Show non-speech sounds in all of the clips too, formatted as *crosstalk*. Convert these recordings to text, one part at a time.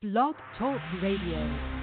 Blog Talk Radio.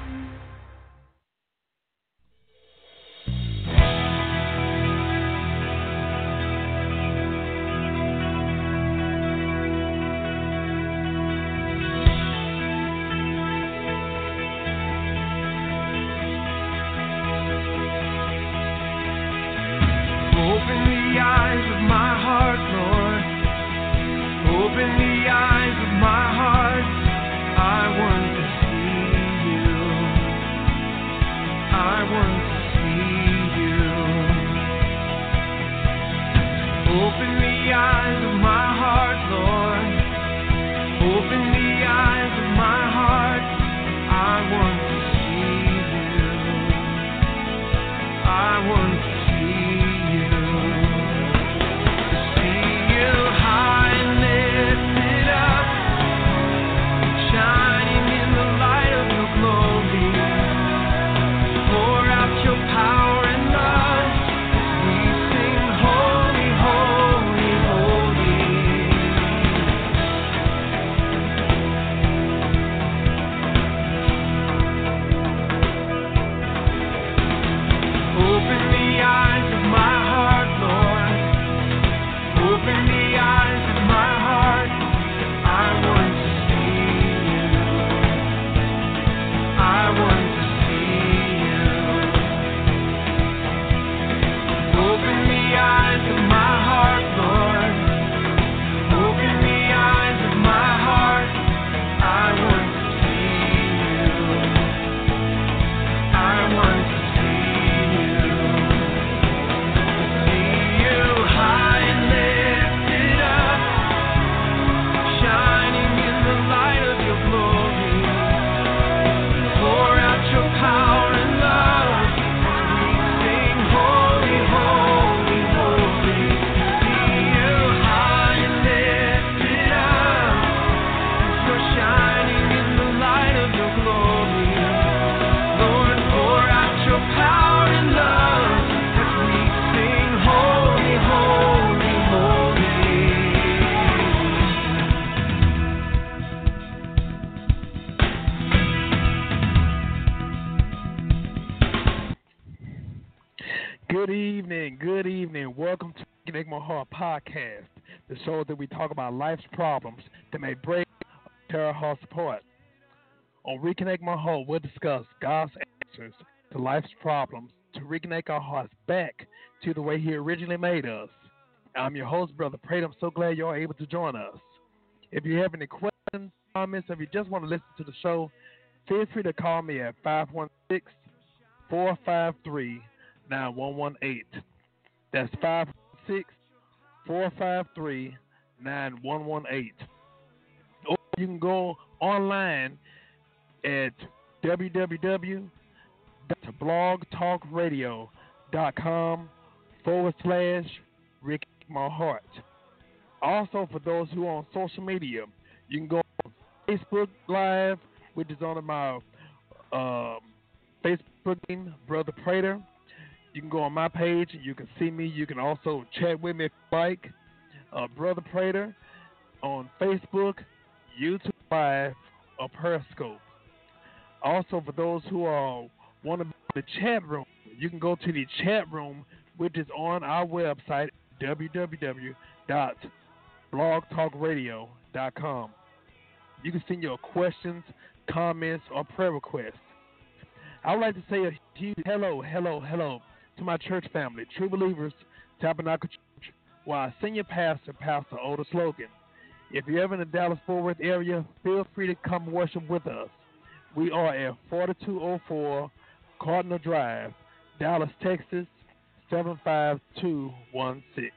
Podcast, the show that we talk about life's problems that may break tear our hearts apart. On Reconnect My Heart, we'll discuss God's answers to life's problems to reconnect our hearts back to the way He originally made us. I'm your host, Brother Prater. I'm so glad you're able to join us. If you have any questions, comments, or if you just want to listen to the show, feel free to call me at 516 453 9118. That's 516 453 9118. Or you can go online at www.blogtalkradio.com forward slash Rick My Heart. Also, for those who are on social media, you can go on Facebook Live, which is on my um, Facebook name, Brother Prater. You can go on my page. You can see me. You can also chat with me if you like. Uh, Brother Prater on Facebook, YouTube Live, or Periscope. Also, for those who are want to the chat room, you can go to the chat room, which is on our website, www.blogtalkradio.com. You can send your questions, comments, or prayer requests. I would like to say a huge hello, hello, hello to my church family, True Believers Tabernacle Church, where our senior pastor, Pastor Otis Logan. If you're ever in the Dallas Fort Worth area, feel free to come worship with us. We are at 4204 Cardinal Drive, Dallas, Texas 75216.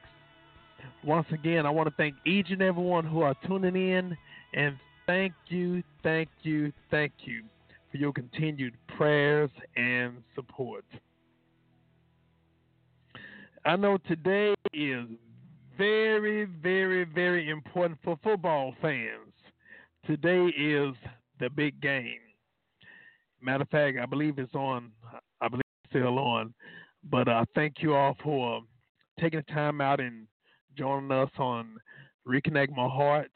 Once again, I want to thank each and everyone who are tuning in and thank you, thank you, thank you for your continued prayers and support. I know today is very, very, very important for football fans. Today is the big game. Matter of fact, I believe it's on. I believe it's still on. But uh, thank you all for taking the time out and joining us on Reconnect My Heart.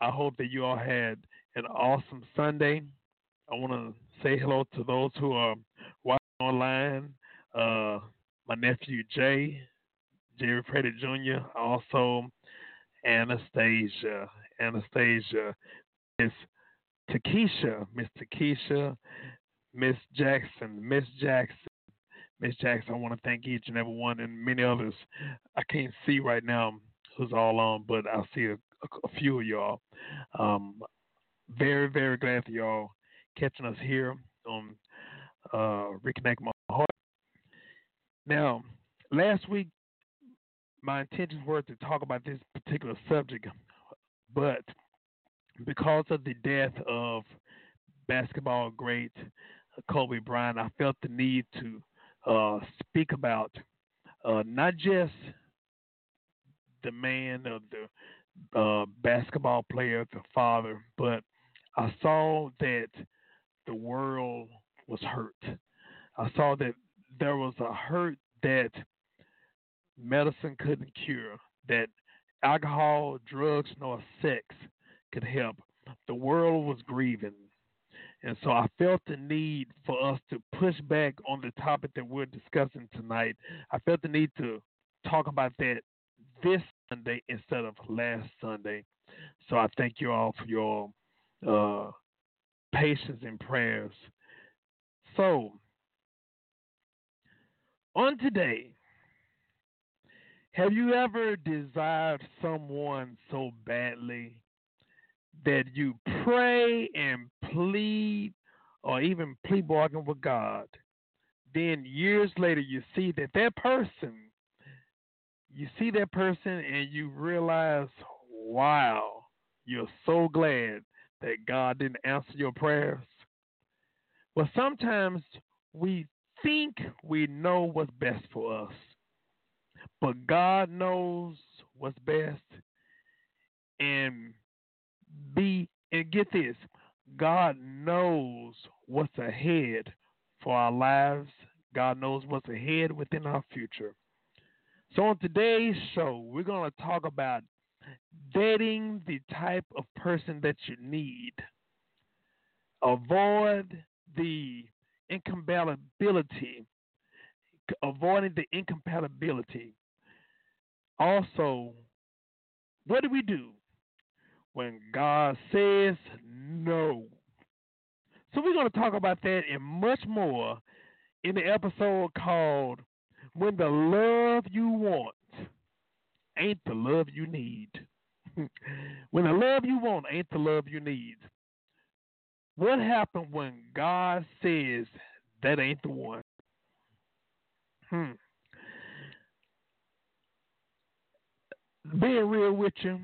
I hope that you all had an awesome Sunday. I want to say hello to those who are watching online. Uh, my nephew Jay, Jerry Prater Jr., also Anastasia, Anastasia, Miss Takesha, Miss Takesha, Miss Jackson, Miss Jackson, Miss Jackson. I want to thank each and every one and many others. I can't see right now who's all on, but I see a, a, a few of y'all. Um, very, very glad for y'all catching us here on uh, Reconnect My. Now, last week, my intentions were to talk about this particular subject, but because of the death of basketball great Kobe Bryant, I felt the need to uh, speak about uh, not just the man of the uh, basketball player, the father, but I saw that the world was hurt. I saw that there was a hurt that medicine couldn't cure, that alcohol, drugs, nor sex could help. The world was grieving. And so I felt the need for us to push back on the topic that we're discussing tonight. I felt the need to talk about that this Sunday instead of last Sunday. So I thank you all for your uh, patience and prayers. So, on today, have you ever desired someone so badly that you pray and plead or even plead bargain with God? Then years later, you see that that person, you see that person and you realize, wow, you're so glad that God didn't answer your prayers. Well, sometimes we think we know what's best for us, but God knows what's best. And be and get this, God knows what's ahead for our lives. God knows what's ahead within our future. So on today's show, we're going to talk about dating the type of person that you need. Avoid the incompatibility, avoiding the incompatibility. Also, what do we do when God says no? So, we're going to talk about that and much more in the episode called When the Love You Want Ain't the Love You Need. *laughs* when the love you want ain't the love you need. What happened when God says that ain't the one? Hmm. Being real with you,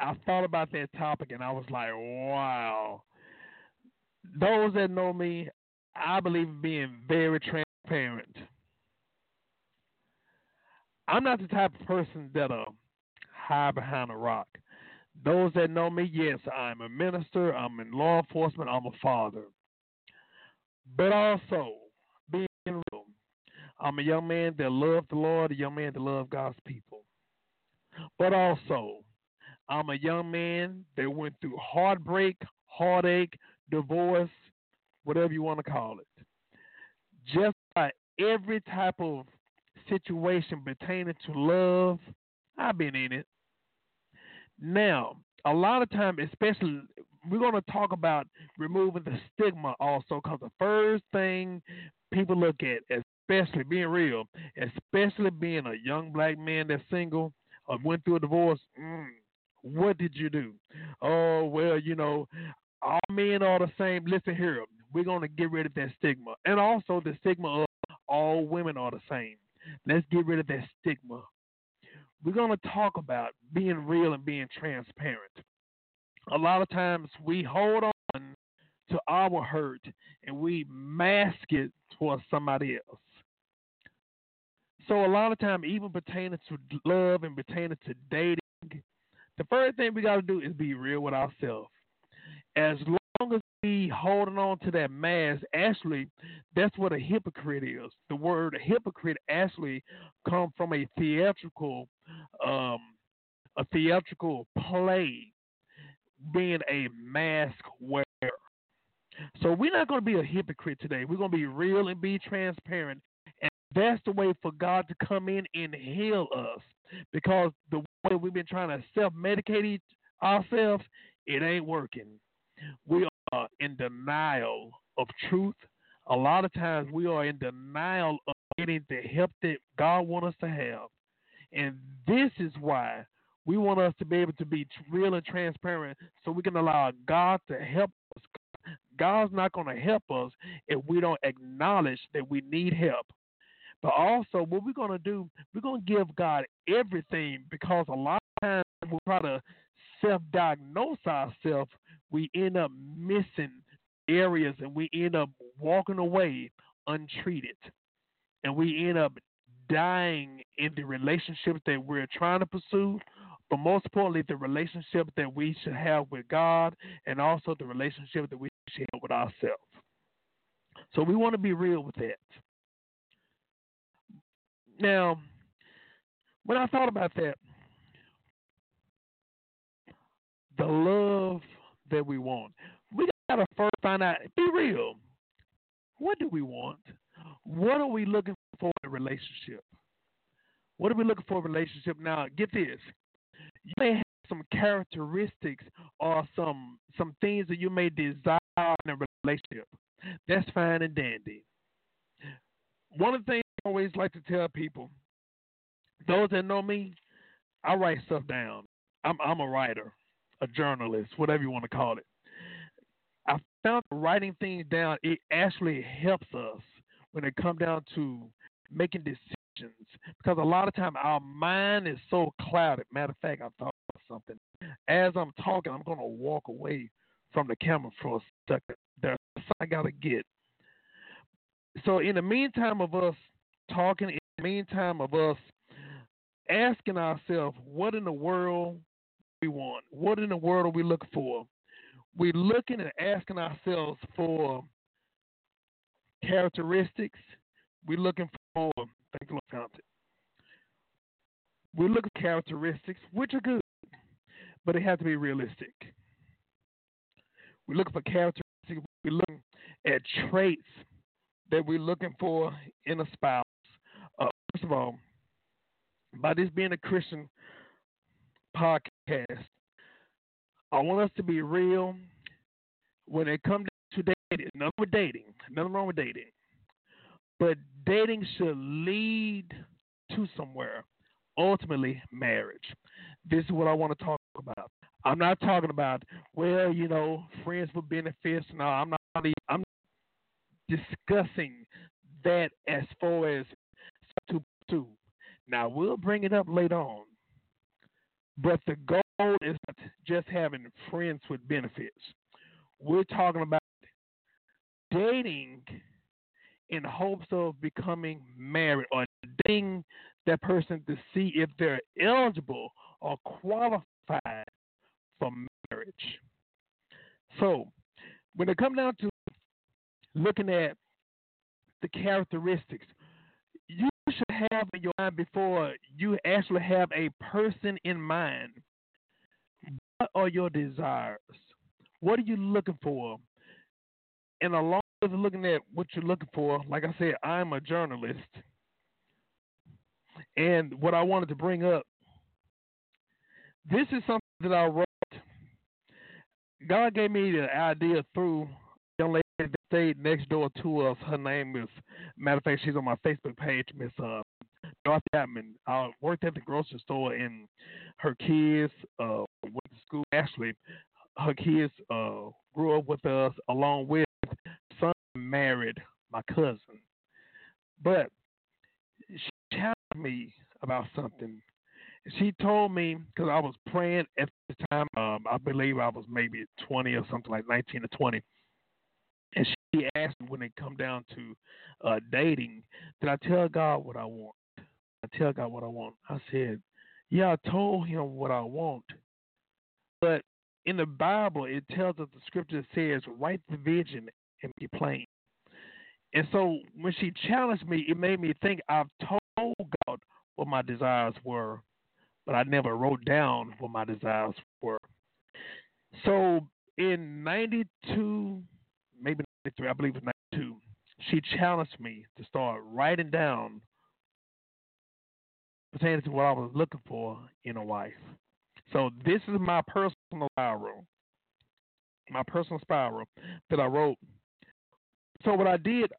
I thought about that topic and I was like, wow. Those that know me, I believe in being very transparent. I'm not the type of person that'll hide behind a rock. Those that know me, yes, I'm a minister, I'm in law enforcement, I'm a father. But also, being real, I'm a young man that loves the Lord, a young man that loves God's people. But also, I'm a young man that went through heartbreak, heartache, divorce, whatever you want to call it. Just like every type of situation pertaining to love, I've been in it. Now, a lot of time, especially, we're going to talk about removing the stigma also, because the first thing people look at, especially being real, especially being a young black man that's single or went through a divorce, mm, what did you do? Oh, well, you know, all men are the same. Listen here, we're going to get rid of that stigma. And also the stigma of all women are the same. Let's get rid of that stigma we're going to talk about being real and being transparent. A lot of times we hold on to our hurt and we mask it towards somebody else. So a lot of time, even pertaining to love and pertaining to dating, the first thing we got to do is be real with ourselves. As long we holding on to that mask, actually, that's what a hypocrite is. The word hypocrite actually come from a theatrical, um, a theatrical play being a mask wearer. So we're not going to be a hypocrite today. We're going to be real and be transparent. And that's the way for God to come in and heal us. Because the way we've been trying to self medicate ourselves, it ain't working. We are in denial of truth. A lot of times we are in denial of getting the help that God wants us to have. And this is why we want us to be able to be real and transparent so we can allow God to help us. God's not going to help us if we don't acknowledge that we need help. But also, what we're going to do, we're going to give God everything because a lot of times we try to self diagnose ourselves, we end up missing areas and we end up walking away untreated. And we end up dying in the relationship that we're trying to pursue, but most importantly, the relationship that we should have with God and also the relationship that we should have with ourselves. So we want to be real with that. Now, when I thought about that, the love that we want, we got to first find out, be real. What do we want? What are we looking for in a relationship? What are we looking for in a relationship? Now, get this. You may have some characteristics or some some things that you may desire in a relationship. That's fine and dandy. One of the things I always like to tell people, those that know me, I write stuff down. I'm I'm a writer, a journalist, whatever you want to call it. I found writing things down, it actually helps us when it comes down to making decisions. Because a lot of time our mind is so clouded. Matter of fact, I thought of something. As I'm talking, I'm gonna walk away from the camera for a second. There's I gotta get. So in the meantime of us talking, in the meantime of us asking ourselves, what in the world we want? What in the world are we looking for? We're looking and asking ourselves for characteristics. We're looking for thank you, content. We're looking for characteristics which are good, but they have to be realistic. We're looking for characteristics. We're looking at traits that we're looking for in a spouse. Uh, first of all, by this being a Christian podcast, I want us to be real when it comes to dating. Nothing with dating. Nothing wrong with dating. But dating should lead to somewhere. Ultimately, marriage. This is what I want to talk about. I'm not talking about well, you know, friends with benefits. No, I'm not. I'm discussing that as far as two two. Now we'll bring it up later on. But the goal is not just having friends with benefits. We're talking about dating in hopes of becoming married or dating that person to see if they're eligible or qualified for marriage. So, when it comes down to looking at the characteristics, you should have in your mind before you actually have a person in mind. What are your desires? What are you looking for? And along with looking at what you're looking for, like I said, I'm a journalist. And what I wanted to bring up, this is something that I wrote. God gave me the idea through a young lady that stayed next door to us. Her name is, matter of fact, she's on my Facebook page, Miss uh, Dorothy Chapman. I worked at the grocery store, and her kids uh, went to school. Actually, her kids uh, grew up with us along with son married my cousin. But she challenged me about something. She told me because I was praying at the time. Um, I believe I was maybe 20 or something like 19 or 20. She asked me when it come down to uh, dating, did I tell God what I want? I tell God what I want. I said, yeah, I told him what I want, but in the Bible, it tells us the scripture says, write the vision and be plain. And so when she challenged me, it made me think I've told God what my desires were, but I never wrote down what my desires were. So in '92, maybe '93, I believe it was '92, she challenged me to start writing down pertaining to what I was looking for in a wife. So this is my personal spiral, my personal spiral that I wrote. So what I did,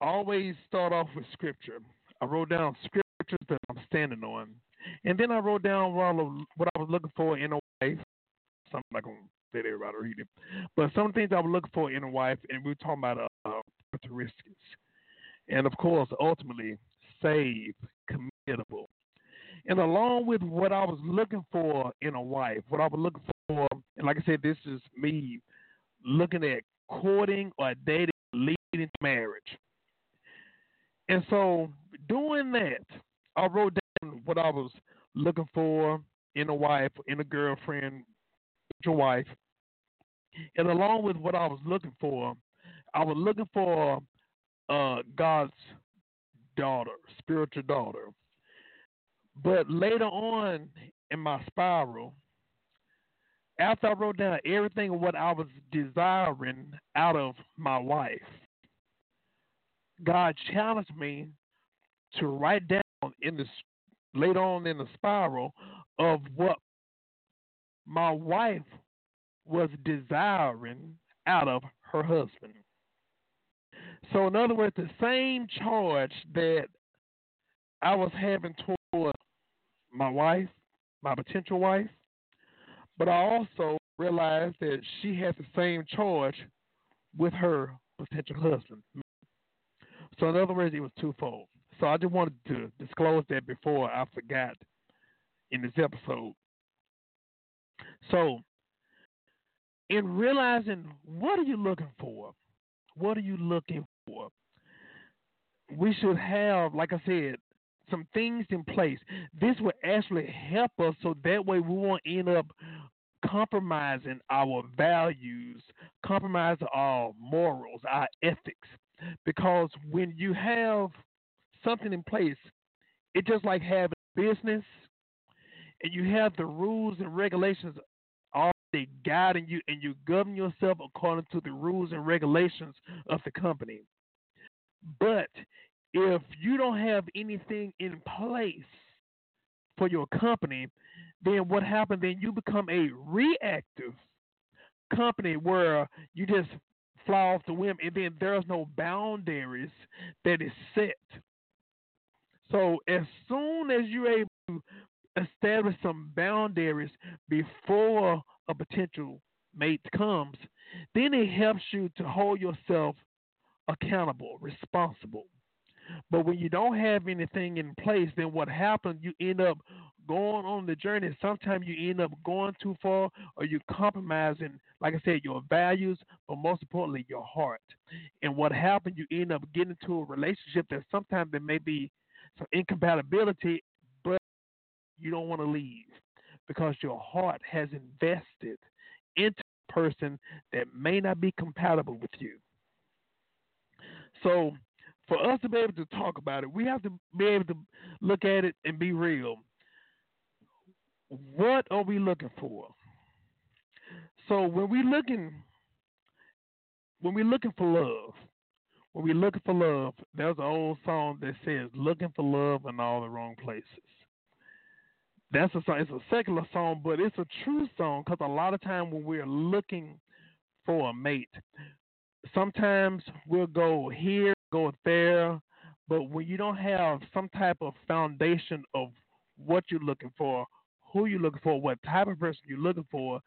always start off with scripture. I wrote down scriptures that I'm standing on, and then I wrote down what I was, I looking for in a wife. So I'm everybody but some things I was looking for in a wife, and we were talking about uh, characteristics, and of course, ultimately, saved, committable, and along with what I was looking for in a wife, what I was looking for, and like I said, this is me looking at courting or dating leading to marriage. And so, doing that, I wrote down what I was looking for in a wife, in a girlfriend, your wife. And along with what I was looking for, I was looking for uh, God's daughter, spiritual daughter. But later on in my spiral, after I wrote down everything of what I was desiring out of my wife, God challenged me to write down in the later on in the spiral of what my wife was desiring out of her husband. So, in other words, the same charge that I was having toward my wife, my potential wife, but I also realized that she has the same charge with her potential husband. So, in other words, it was twofold. So, I just wanted to disclose that before I forgot in this episode. So, in realizing what are you looking for? What are you looking for? We should have, like I said, some things in place. This will actually help us so that way we won't end up compromising our values, compromising our morals, our ethics. Because when you have something in place, it's just like having a business and you have the rules and regulations already guiding you and you govern yourself according to the rules and regulations of the company. But if you don't have anything in place for your company, then what happens? Then you become a reactive company where you just fly off the whim, and then there's no boundaries that is set. So as soon as you're able to establish some boundaries before a potential mate comes, then it helps you to hold yourself accountable, responsible. But when you don't have anything in place, then what happens? You end up going on the journey. Sometimes you end up going too far, or you compromising, like I said, your values, but most importantly, your heart. And what happens? You end up getting into a relationship that sometimes there may be some incompatibility, but you don't want to leave because your heart has invested into a person that may not be compatible with you. So for us to be able to talk about it, we have to be able to look at it and be real. What are we looking for? So when we looking when we looking for love, when we looking for love, there's an old song that says "Looking for love in all the wrong places." That's a song. It's a secular song, but it's a true song because a lot of time when we're looking for a mate, sometimes we'll go here go there. But when you don't have some type of foundation of what you're looking for, who you're looking for, what type of person you're looking for,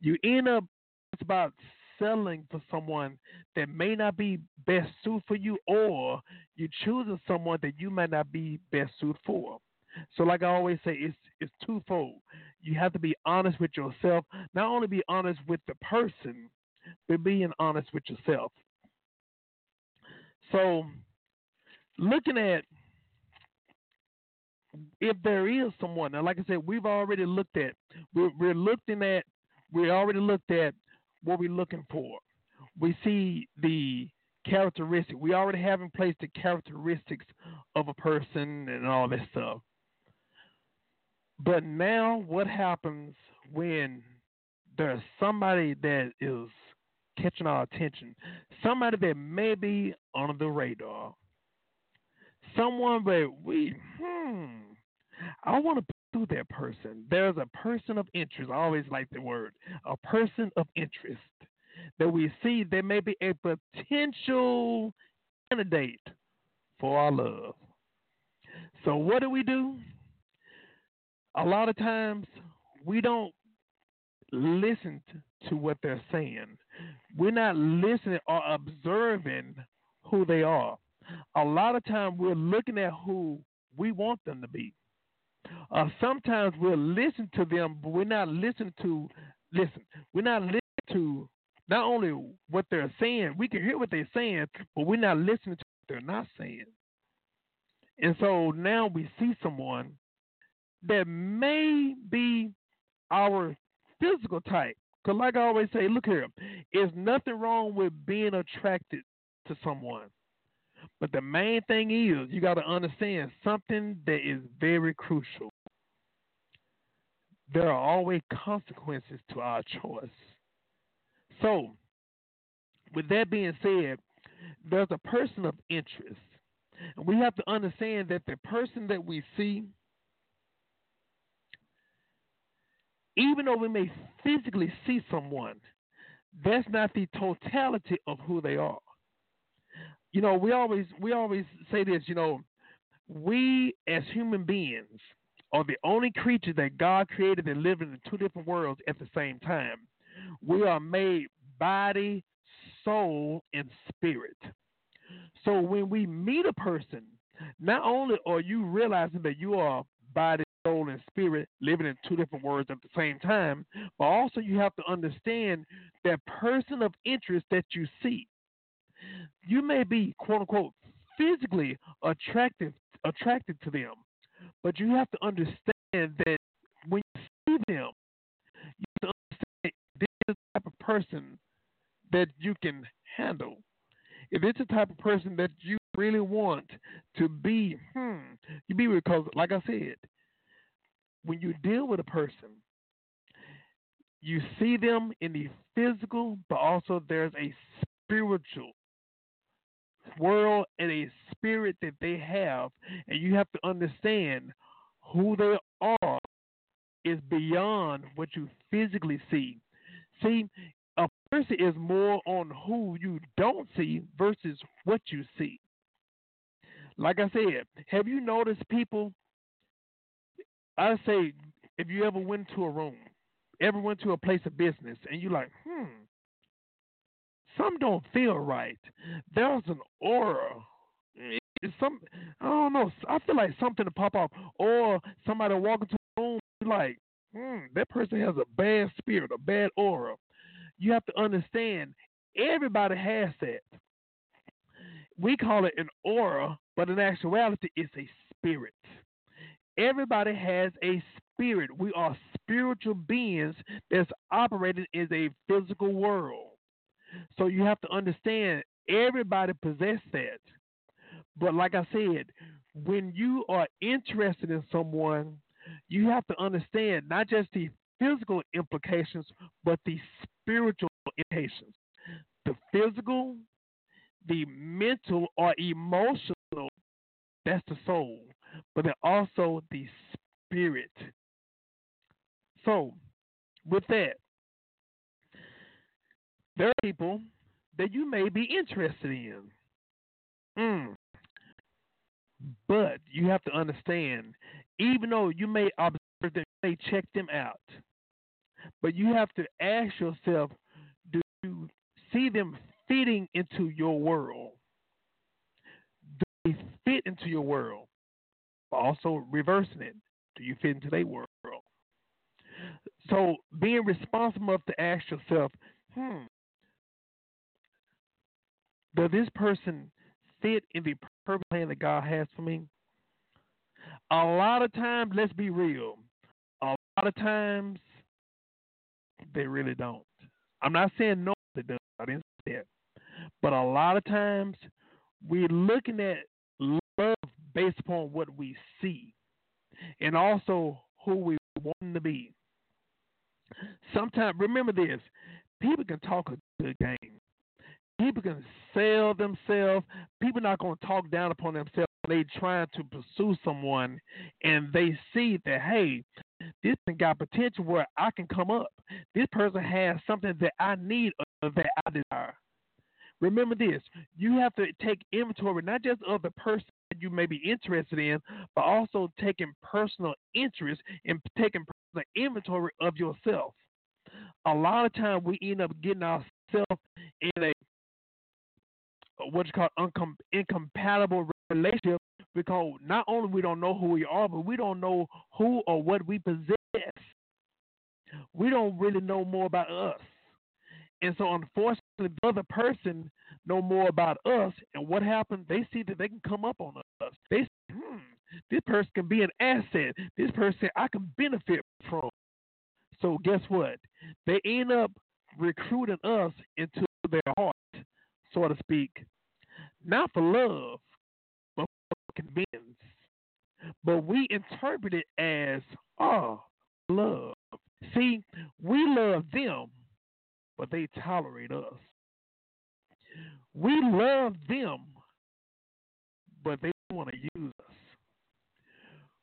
you end up it's about selling for someone that may not be best suited for you, or you choosing someone that you might not be best suited for. So, like I always say, it's it's twofold. You have to be honest with yourself. Not only be honest with the person, but being honest with yourself. So, looking at if there is someone, now, like I said, we've already looked at, we're, we're looking at, we already looked at what we're looking for. We see the characteristic. We already have in place the characteristics of a person and all that stuff. But now, what happens when there's somebody that is catching our attention, somebody that may be under the radar, someone that we, hmm, I want to pursue that person. There's a person of interest. I always like the word, a person of interest that we see that may be a potential candidate for our love. So, what do we do? A lot of times we don't listen to what they're saying. We're not listening or observing who they are. A lot of times we're looking at who we want them to be. Uh, sometimes we'll listen to them, but we're not listening to listen. We're not listening to not only what they're saying. We can hear what they're saying, but we're not listening to what they're not saying. And so now we see someone that may be our physical type. Because, like I always say, look here, there's nothing wrong with being attracted to someone. But the main thing is, you got to understand something that is very crucial. There are always consequences to our choice. So, with that being said, there's a person of interest. And we have to understand that the person that we see, even though we may physically see someone, that's not the totality of who they are. You know, we always we always say this, you know, we as human beings are the only creature that God created that live in two different worlds at the same time. We are made body, soul, and spirit. So when we meet a person, not only are you realizing that you are body, soul, and spirit living in two different worlds at the same time, but also you have to understand that person of interest that you see. You may be quote unquote physically attractive attracted to them, but you have to understand that when you see them, you have to understand this is the type of person that you can handle. If it's the type of person that you really want to be, hmm, you be because, like I said, when you deal with a person, you see them in the physical, but also there's a spiritual world and a spirit that they have, and you have to understand who they are is beyond what you physically see. See, a person is more on who you don't see versus what you see. Like I said, have you noticed people? I say, if you ever went to a room, ever went to a place of business, and you're like, hmm, some don't feel right. There's an aura. It's some I don't know. I feel like something to pop off, or somebody walk into a room like, hmm, that person has a bad spirit, a bad aura. You have to understand, everybody has that. We call it an aura, but in actuality, it's a spirit. Everybody has a spirit. We are spiritual beings that's operating in a physical world. So you have to understand everybody possesses that. But like I said, when you are interested in someone, you have to understand not just the physical implications, but the spiritual implications. The physical, the mental or emotional, that's the soul, but then also the spirit. So, with that, there are people that you may be interested in. Mm. But you have to understand, even though you may observe them, you may check them out, but you have to ask yourself, do you see them fitting into your world? Do they fit into your world? Also reversing it. Do you fit into their world? So being responsible enough to ask yourself, hmm, does this person fit in the perfect plan that God has for me? A lot of times, let's be real. A lot of times, they really don't. I'm not saying no, they don't. I didn't say that. But a lot of times, we're looking at love based upon what we see and also who we want to be. Sometimes, remember this people can talk a good game. People can sell themselves. People not going to talk down upon themselves. They trying to pursue someone, and they see that hey, this got potential where I can come up. This person has something that I need or that I desire. Remember this: you have to take inventory not just of the person you may be interested in, but also taking personal interest in taking personal inventory of yourself. A lot of times we end up getting ourselves in a what you call uncom- incompatible relationship because not only we don't know who we are, but we don't know who or what we possess. We don't really know more about us. And so unfortunately the other person know more about us and what happened, they see that they can come up on us. They hmm, this person can be an asset. This person I can benefit from. So guess what? They end up recruiting us into their heart, so to speak. Not for love, but for convenience. But we interpret it as, oh, love. See, we love them, but they tolerate us. We love them, but they want to use us.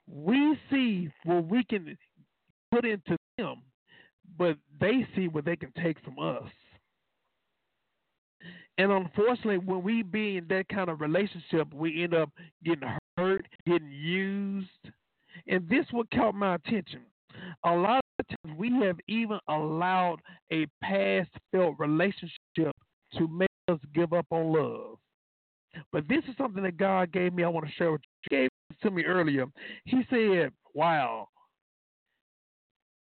We see what we can put into them, but they see what they can take from us. And unfortunately, when we be in that kind of relationship, we end up getting hurt, getting used. And this what caught my attention. A lot of times we have even allowed a past felt relationship to make us give up on love. But this is something that God gave me. I want to share with you. He gave it to me earlier. He said, Wow.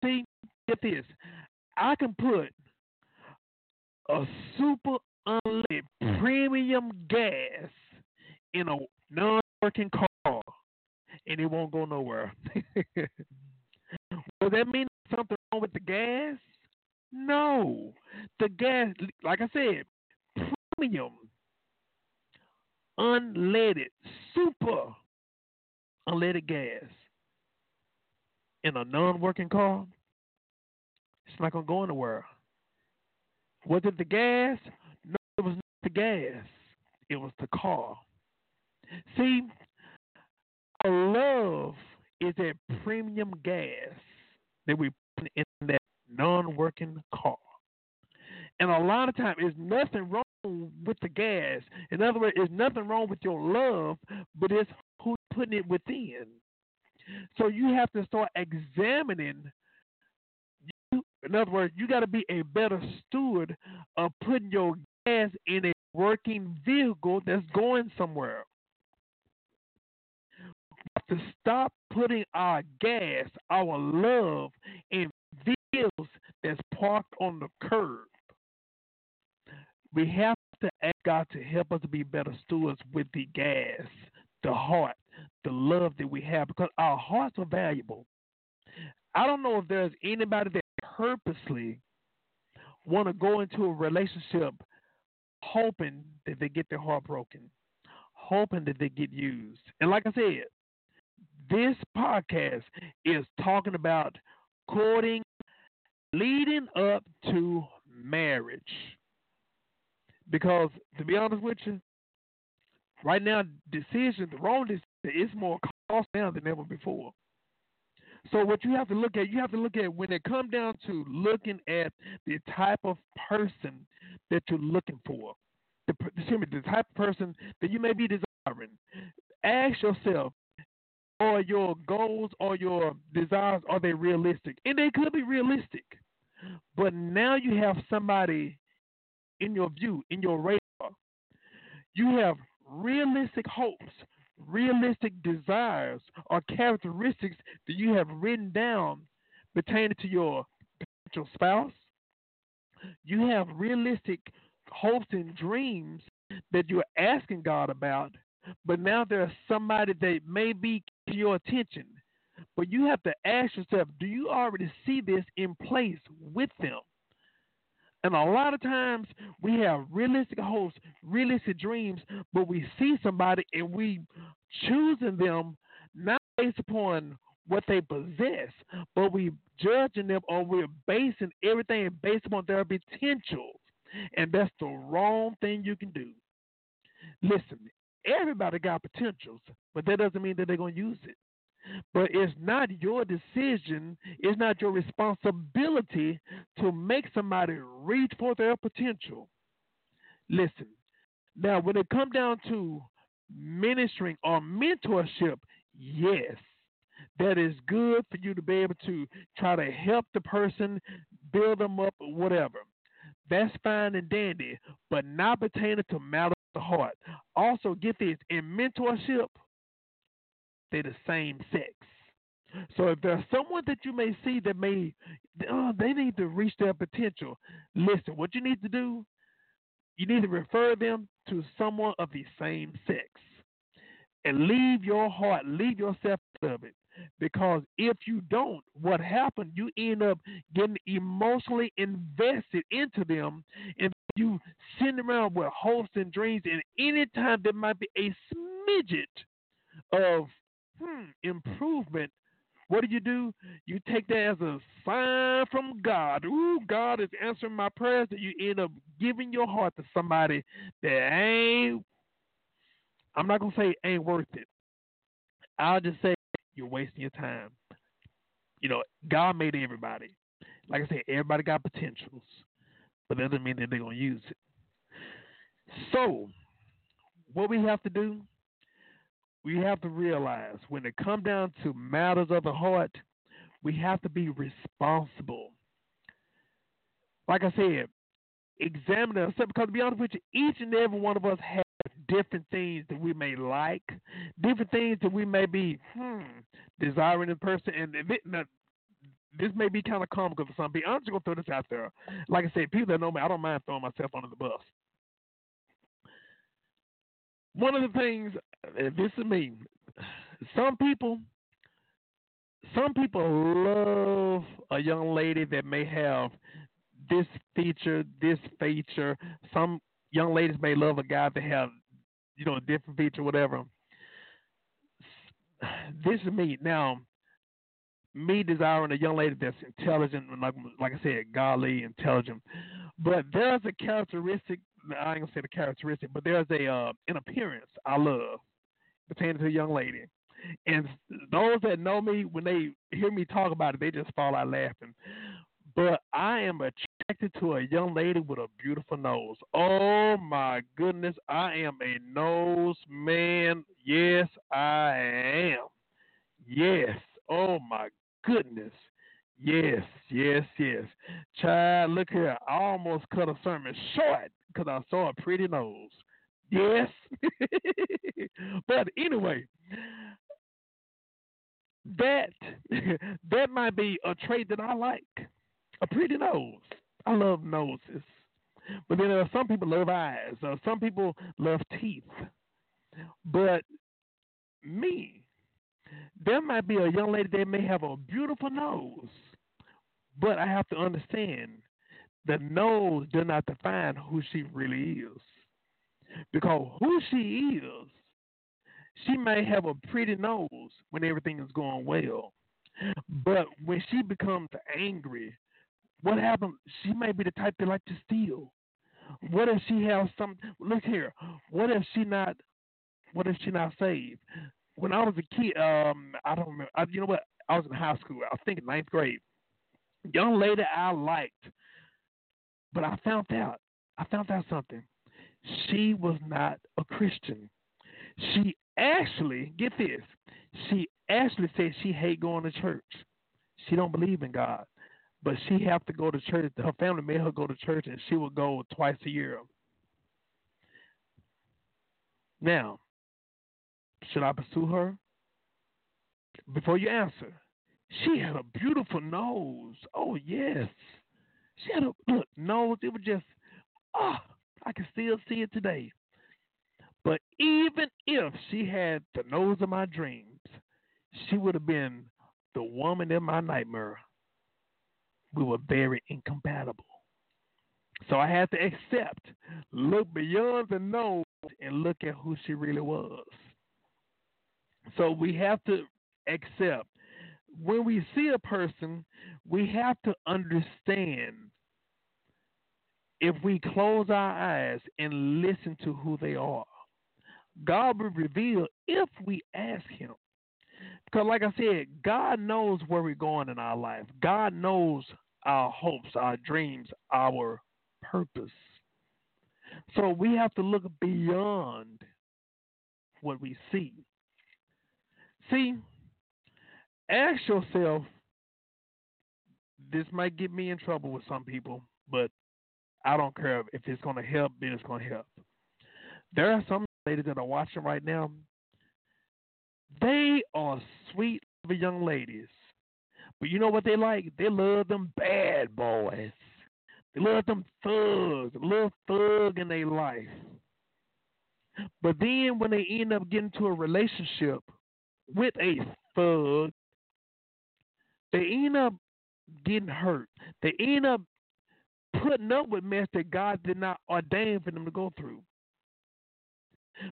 See, get this. I can put a super unleaded premium gas in a non working car and it won't go nowhere. *laughs* Does that mean something wrong with the gas? No. The gas, like I said, premium, unleaded, super unleaded gas in a non working car, it's not going to go anywhere. Was it the gas? No, it was not the gas. It was the car. See, love is that premium gas that we put in that non working car. And a lot of times, there's nothing wrong with the gas. In other words, there's nothing wrong with your love, but it's who's putting it within. So you have to start examining. You, in other words, you got to be a better steward of putting your gas in a working vehicle that's going somewhere. to stop putting our gas, our love, in vehicles that's parked on the curb. We have to ask God to help us to be better stewards with the gas, the heart, the love that we have, because our hearts are valuable. I don't know if there's anybody that purposely want to go into a relationship hoping that they get their heart broken, hoping that they get used. And like I said, this podcast is talking about courting leading up to marriage. Because to be honest with you, right now decision, the wrong decision is more cost now than ever before. So what you have to look at, you have to look at when it comes down to looking at the type of person that you're looking for, the, excuse me, the type of person that you may be desiring. Ask yourself, are your goals or your desires are they realistic? And they could be realistic, but now you have somebody in your view, in your radar. You have realistic hopes, realistic desires, or characteristics that you have written down pertaining to your potential spouse. You have realistic hopes and dreams that you're asking God about, but now there's somebody that may be to your attention. But you have to ask yourself, do you already see this in place with them? And a lot of times we have realistic hopes, realistic dreams, but we see somebody and we choosing them not based upon what they possess, but we judging them or we're basing everything based upon their potentials. And that's the wrong thing you can do. Listen, everybody got potentials, but that doesn't mean that they're going to use it. But it's not your decision, it's not your responsibility to make somebody reach for their potential. Listen, now when it comes down to ministering or mentorship, yes, that is good for you to be able to try to help the person, build them up, whatever. That's fine and dandy, but not pertaining to matter of the heart. Also, get this in mentorship, they're the same sex. So if there's someone that you may see that may, oh, they need to reach their potential, listen, what you need to do, you need to refer them to someone of the same sex. And leave your heart, leave yourself of it. Because if you don't, what happens, you end up getting emotionally invested into them and you sitting around with hopes and dreams. And anytime there might be a smidget of hmm, improvement, what do you do? You take that as a sign from God. Ooh, God is answering my prayers. That you end up giving your heart to somebody that ain't. I'm not gonna say ain't worth it. I'll just say you're wasting your time. You know, God made everybody. Like I said, everybody got potentials, but that doesn't mean that they're gonna use it. So, what we have to do we have to realize when it comes down to matters of the heart, we have to be responsible. Like I said, examine ourselves because to be honest with you, each and every one of us has different things that we may like, different things that we may be hmm, desiring in person, and now, this may be kind of comical for some people. I'm just gonna throw this out there. Like I said, people that know me, I don't mind throwing myself under the bus. One of the things, this is me. Some people, some people love a young lady that may have this feature, this feature. Some young ladies may love a guy that have, you know, a different feature, whatever. This is me now. Me desiring a young lady that's intelligent, like like I said, godly, intelligent. But there's a characteristic I ain't gonna say the characteristic, but there's a uh, an appearance I love pertaining to a young lady. And those that know me, when they hear me talk about it, they just fall out laughing. But I am attracted to a young lady with a beautiful nose. Oh my goodness, I am a nose man. Yes, I am. Yes. Oh my goodness. Yes, yes, yes. Child, look here. I almost cut a sermon short because I saw a pretty nose. Yes. *laughs* but anyway, that *laughs* that might be a trait that I like. A pretty nose. I love noses. But then are some people love eyes. Or some people love teeth. But me, there might be a young lady that may have a beautiful nose. But I have to understand the nose does not define who she really is. Because who she is, she may have a pretty nose when everything is going well. But when she becomes angry, what happens? She may be the type that like to steal. What if she has some? Look here. What if she not? What if she not saved? When I was a kid, um, I don't remember. I, you know what? I was in high school. I think ninth grade. Young lady I liked but I found out, I found out something. She was not a Christian. She actually, get this, she actually said she hate going to church. She don't believe in God. But she have to go to church. Her family made her go to church and she would go twice a year. Now, should I pursue her? Before you answer, she had a beautiful nose. Oh yes. She had a look, nose. It was just, ah, oh, I can still see it today. But even if she had the nose of my dreams, she would have been the woman in my nightmare. We were very incompatible. So I had to accept, look beyond the nose and look at who she really was. So we have to accept when we see a person, we have to understand if we close our eyes and listen to who they are. God will reveal if we ask Him. Because, like I said, God knows where we're going in our life. God knows our hopes, our dreams, our purpose. So we have to look beyond what we see. See, ask yourself this might get me in trouble with some people, but I don't care if it's going to help, then it's going to help. There are some ladies that are watching right now. They are sweet young ladies. But you know what they like? They love them bad boys. They love them thugs, a little thug in their life. But then when they end up getting to a relationship with a thug, they end up getting hurt. They end up putting up with mess that God did not ordain for them to go through.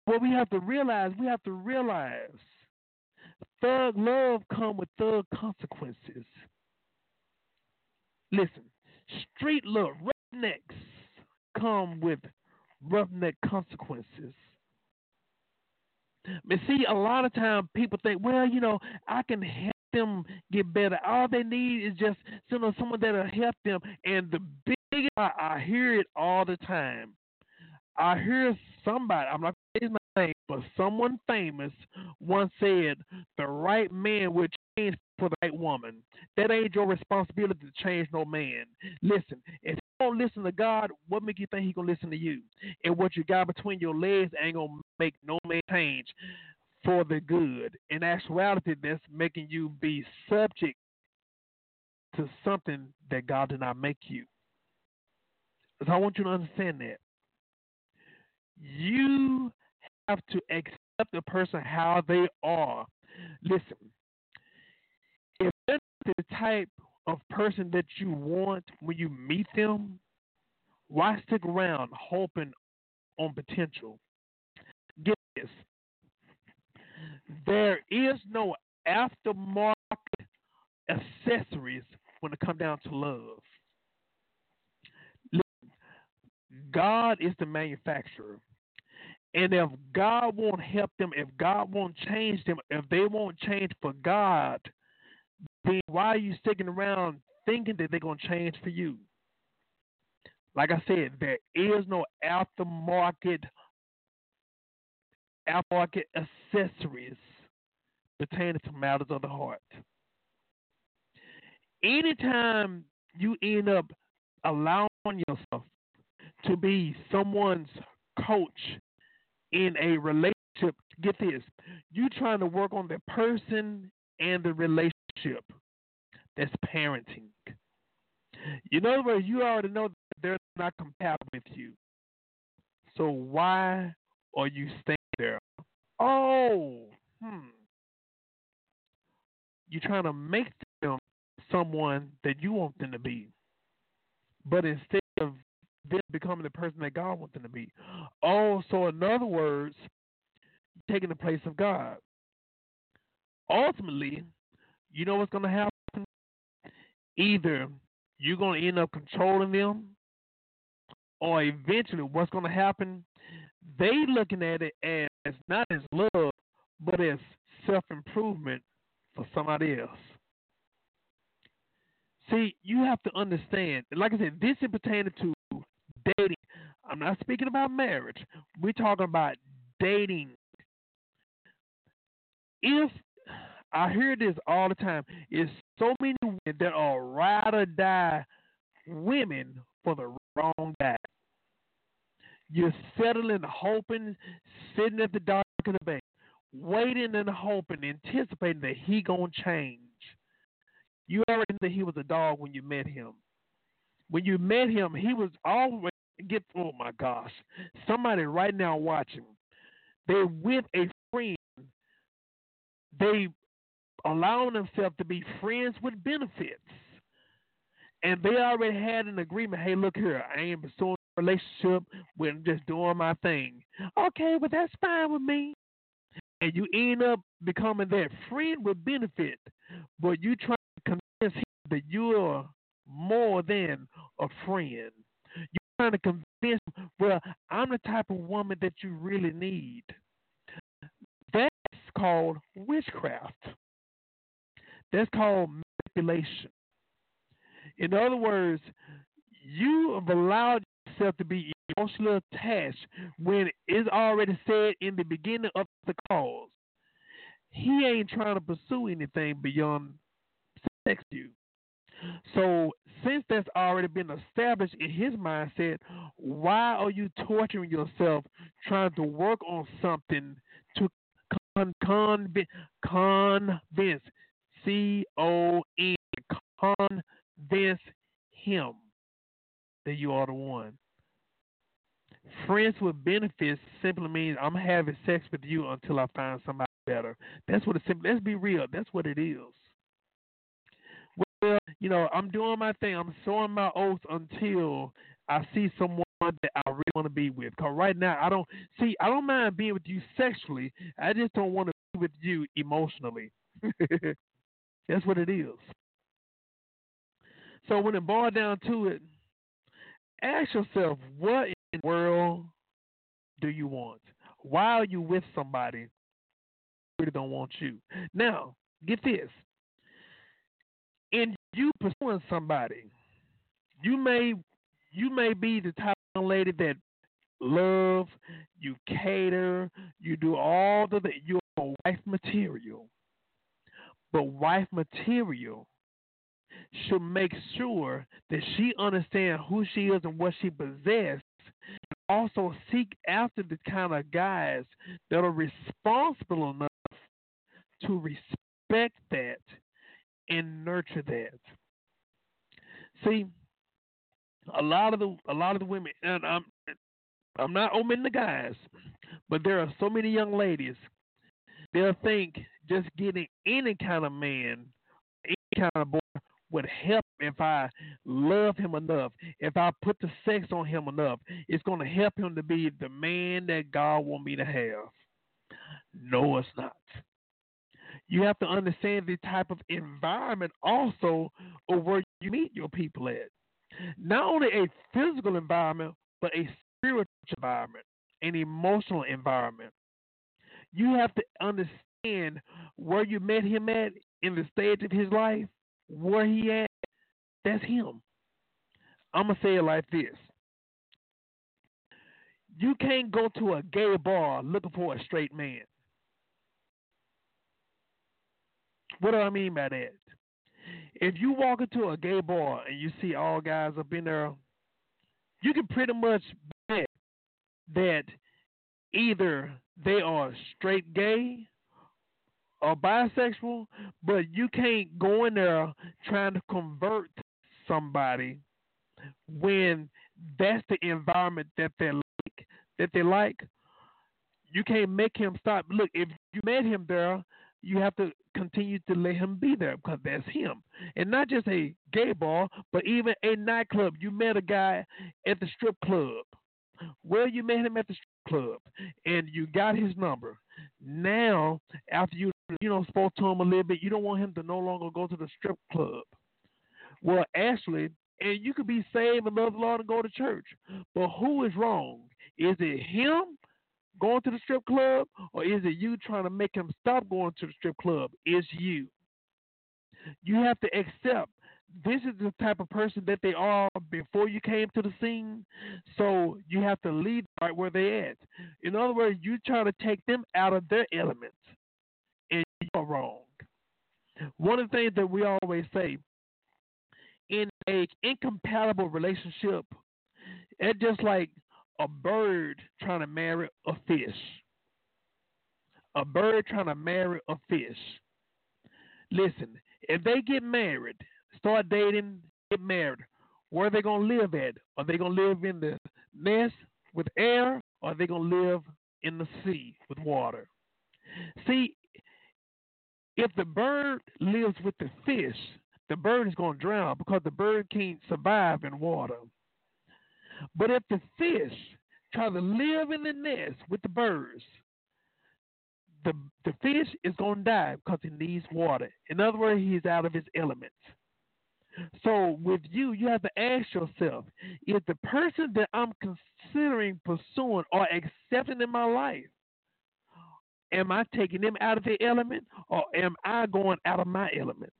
What we have to realize, we have to realize thug love come with thug consequences. Listen, street love, roughnecks come with roughneck consequences. But see, a lot of times people think, well, you know, I can help them get better. All they need is just you know someone that'll help them. And the I, hear it all the time. I hear somebody. I'm not going to say his name, but someone famous once said, "The right man will change for the right woman. That ain't your responsibility to change no man. Listen, if you don't listen to God, what make you think he gonna listen to you? And what you got between your legs ain't gonna make no man change for the good. In actuality, that's making you be subject to something that God did not make you. So I want you to understand that. You have to accept the person how they are. Listen, if they're not the type of person that you want when you meet them, why stick around hoping on potential? Get this. There is no aftermarket accessories when it comes down to love. Listen, God is the manufacturer. And if God won't help them, if God won't change them, if they won't change for God, then why are you sticking around thinking that they're going to change for you? Like I said, there is no aftermarket aftermarket accessories pertaining to matters of the heart. Anytime you end up allowing yourself to be someone's coach in a relationship, get this, you trying to work on the person and the relationship. That's parenting. You know what? You already know they're not compatible with you. So why are you staying there? Oh, hmm. You're trying to make them someone that you want them to be. But instead of them becoming the person that God wants them to be. Oh, so in other words, taking the place of God. Ultimately, you know what's going to happen? Either you're going to end up controlling them, or eventually, what's going to happen? They looking at it as not as love, but as self improvement for somebody else. See, you have to understand. Like I said, this is pertaining to dating. I'm not speaking about marriage. We're talking about dating. If I hear this all the time, is so many women that are ride or die women for the wrong guy. You're settling, hoping, sitting at the dock of the bank, waiting and hoping, anticipating that he gonna change. You already knew that he was a dog when you met him. When you met him, he was always get oh my gosh. Somebody right now watching. They're with a friend. They allowing themselves to be friends with benefits. And they already had an agreement, hey, look here, I ain't pursuing a relationship, we're just doing my thing. Okay, well that's fine with me. and you end up becoming that friend with benefit, but you try to convince him that you are more than a friend. You're trying to convince him, well, I'm the type of woman that you really need. That's called witchcraft. That's called manipulation. In other words, you have allowed yourself to be emotionally attached when it's already said in the beginning of the cause. He ain't trying to pursue anything beyond sex you. So since that's already been established in his mindset, why are you torturing yourself trying to work on something to con- convince, convince, C O N, convince him that you are the one? Friends with benefits simply means I'm having sex with you until I find somebody better. That's what it simply. Let's be real. That's what it is. You know, I'm doing my thing. I'm sowing my oats until I see someone that I really want to be with. Cause right now I don't see. I don't mind being with you sexually. I just don't want to be with you emotionally. *laughs* That's what it is. So when it boils down to it, ask yourself, what in the world do you want? Why are you with somebody who really don't want you? Now, get this. You pursuing somebody, you may you may be the type of lady that love, you cater, you do all the you're wife material. But wife material should make sure that she understands who she is and what she possesses. Also seek after the kind of guys that are responsible enough to respect that and nurture that. See, a lot of the a lot of the women and I'm I'm not omitting the guys, but there are so many young ladies. They'll think just getting any kind of man, any kind of boy would help if I love him enough, if I put the sex on him enough. It's going to help him to be the man that God want me to have. No, it's not. You have to understand the type of environment also of where you meet your people at. Not only a physical environment, but a spiritual environment, an emotional environment. You have to understand where you met him at in the stage of his life, where he at, that's him. I'm gonna say it like this. You can't go to a gay bar looking for a straight man. What do I mean by that? If you walk into a gay bar and you see all guys up in there, you can pretty much bet that either they are straight gay or bisexual, but you can't go in there trying to convert somebody when that's the environment that they like that they like. You can't make him stop. Look, if you met him there, you have to continue to let him be there because that's him. And not just a gay bar, but even a nightclub. You met a guy at the strip club. Well, you met him at the strip club and you got his number. Now, after you you know spoke to him a little bit, you don't want him to no longer go to the strip club. Well, actually, and you could be saved and love the Lord and go to church. But who is wrong? Is it him going to the strip club, or is it you trying to make him stop going to the strip club? It's you. You have to accept this is the type of person that they are before you came to the scene. So you have to leave right where they at. In other words, you try to take them out of their element, and you're wrong. One of the things that we always say in a incompatible relationship, it's just like a bird trying to marry a fish. A bird trying to marry a fish. Listen, if they get married, start dating, get married, where are they gonna live at? Are they gonna live in the nest with air, or are they gonna live in the sea with water? See, if the bird lives with the fish, the bird is gonna drown because the bird can't survive in water. But if the fish try to live in the nest with the birds, the the fish is going to die because he needs water. In other words, he's out of his elements. So with you, you have to ask yourself: Is the person that I'm considering pursuing or accepting in my life, am I taking them out of their element, or am I going out of my elements?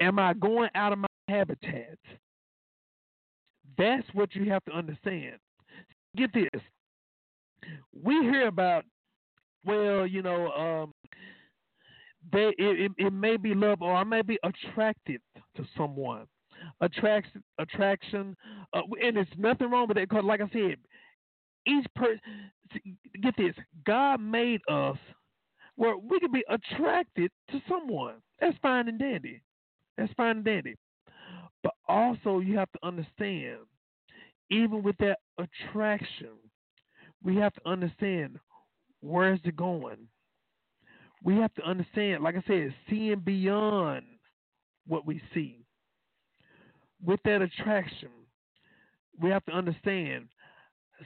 Am I going out of my habitat? That's what you have to understand. Get this. We hear about, well, you know, um, they it, it, it may be love or I may be attracted to someone. Attraction, attraction, uh, and there's nothing wrong with that because, like I said, each person. Get this, God made us where we can be attracted to someone. That's fine and dandy. That's fine and dandy. But also, you have to understand, even with that attraction, we have to understand where's it going. We have to understand, like I said, seeing beyond what we see. With that attraction, we have to understand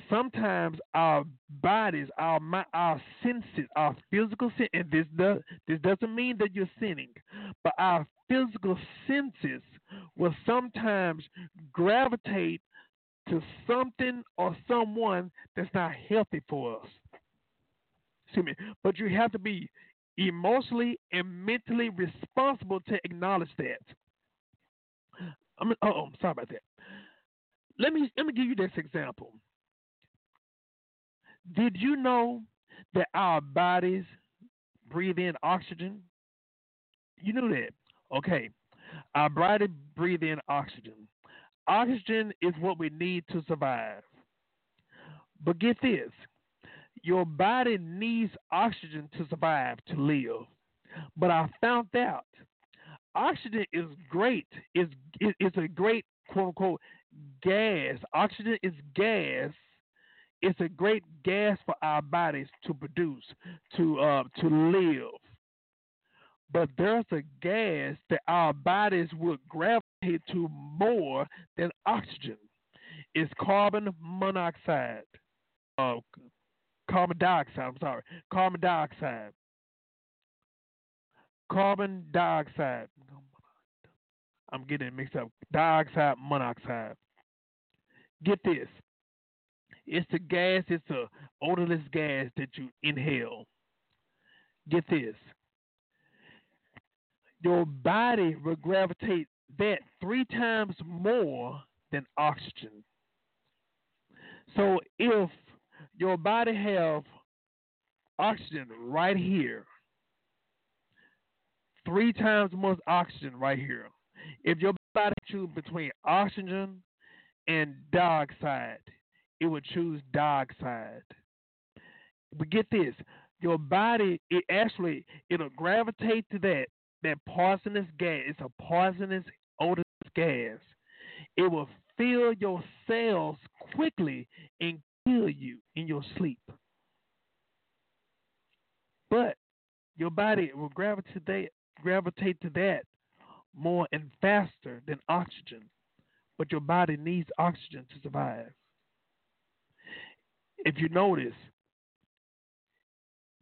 sometimes our bodies, our our senses, our physical sense, and this does this doesn't mean that you're sinning, but our physical senses will sometimes gravitate to something or someone that's not healthy for us. Excuse me, but you have to be emotionally and mentally responsible to acknowledge that. I'm, oh, sorry about that. Let me let me give you this example. Did you know that our bodies breathe in oxygen? You knew that. Okay. Our body breathe in oxygen. Oxygen is what we need to survive. But get this your body needs oxygen to survive, to live. But I found out oxygen is great. It's, it's a great quote unquote gas. Oxygen is gas. It's a great gas for our bodies to produce, to uh, to live. But there's a gas that our bodies would gravitate to more than oxygen. It's carbon monoxide. Uh, carbon dioxide, I'm sorry. Carbon dioxide. Carbon dioxide. I'm getting mixed up. Dioxide, monoxide. Get this. It's the gas, it's the odorless gas that you inhale. Get this your body will gravitate that three times more than oxygen. So if your body have oxygen right here, three times more oxygen right here. If your body choose between oxygen and dioxide, it would choose dioxide. But get this, your body it actually it'll gravitate to that that poisonous gas. It's a poisonous odorous gas. It will fill your cells quickly and kill you in your sleep. But your body will gravitate that, gravitate to that more and faster than oxygen. But your body needs oxygen to survive. If you notice,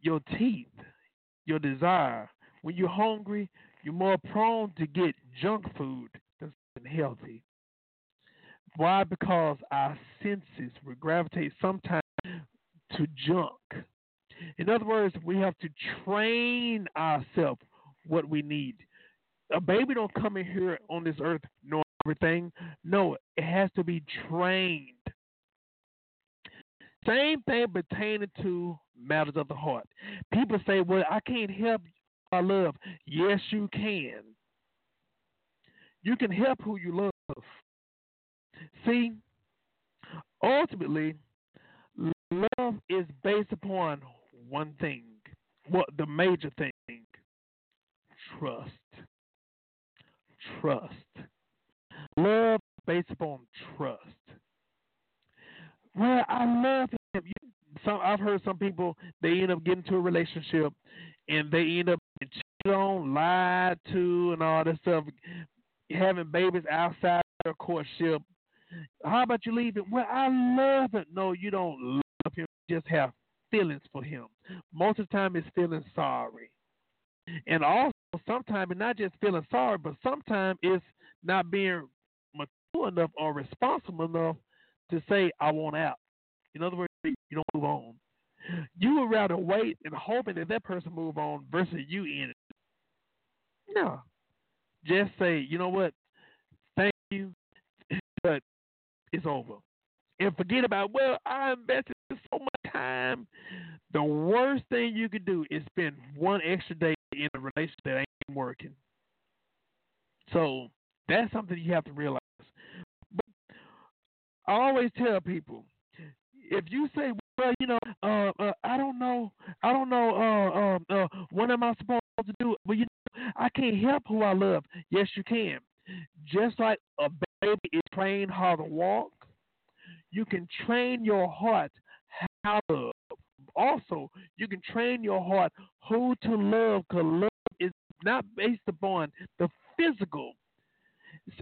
your teeth, your desire when you're hungry, you're more prone to get junk food than healthy. Why? Because our senses will gravitate sometimes to junk. In other words, we have to train ourselves what we need. A baby don't come in here on this earth knowing everything. No, it has to be trained. Same thing pertaining to matters of the heart. People say, "Well, I can't help I love. Yes, you can. You can help who you love. See, ultimately, love is based upon one thing. What the major thing? Trust. Trust. Love is based upon trust. Well, I love him. Some I've heard some people they end up getting to a relationship and they end up cheated on, lied to, and all this stuff, having babies outside their courtship. How about you leave it? Well, I love it. No, you don't love him. You just have feelings for him. Most of the time, it's feeling sorry. And also, sometimes it's not just feeling sorry, but sometimes it's not being mature enough or responsible enough to say, I want out. In other words, you don't move on. You would rather wait and hoping that that person move on versus you in it. No. Just say, you know what? Thank you, but it's over. And forget about, well, I invested so much time. The worst thing you could do is spend one extra day in a relationship that ain't working. So that's something you have to realize. I always tell people, if you say, well, you know, uh, uh, I don't know, I don't know, uh, uh, uh, what am I supposed to do? Well, you know, I can't help who I love. Yes, you can. Just like a baby is trained how to walk, you can train your heart how to love. Also, you can train your heart who to love because love is not based upon the physical.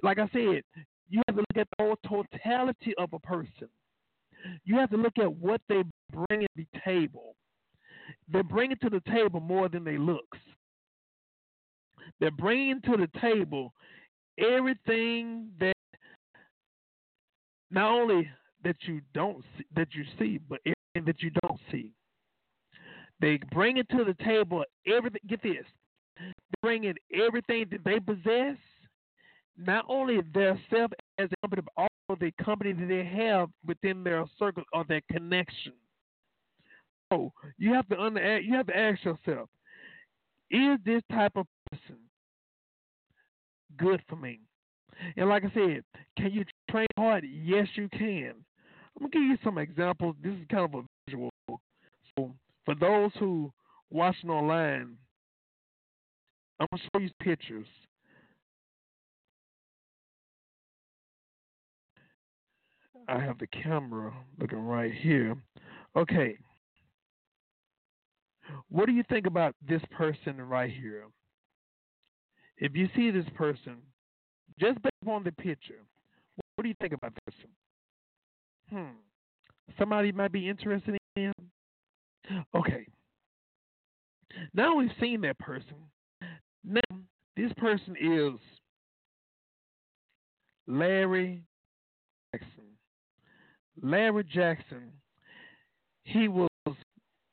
Like I said, you have to look at the whole totality of a person. You have to look at what they bring to the table. They're bringing to the table more than they looks. They're bringing to the table everything that not only that you don't see, that you see, but everything that you don't see. They bring it to the table everything. Get this, they bring in everything that they possess, not only their self as a company, but also the company that they have within their circle or their connection. So you have to under, you have to ask yourself: Is this type of person good for me? And like I said, can you train hard? Yes, you can. I'm gonna give you some examples. This is kind of a visual. So for those who watching online, I'm gonna show you pictures. I have the camera looking right here. Okay. What do you think about this person right here? If you see this person, just based on the picture, what do you think about this? Hmm. Somebody might be interested in him. Okay. Now we've seen that person. Now this person is Larry. Larry Jackson. He was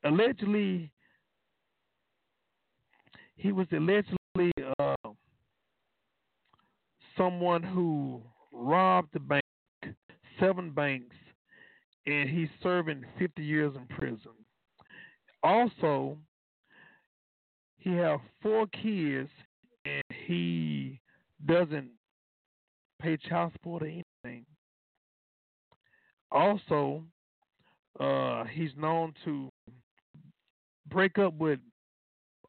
allegedly he was allegedly uh, someone who robbed the bank, seven banks, and he's serving 50 years in prison. Also, he has four kids, and he doesn't pay child support or anything. Also, uh, he's known to break up with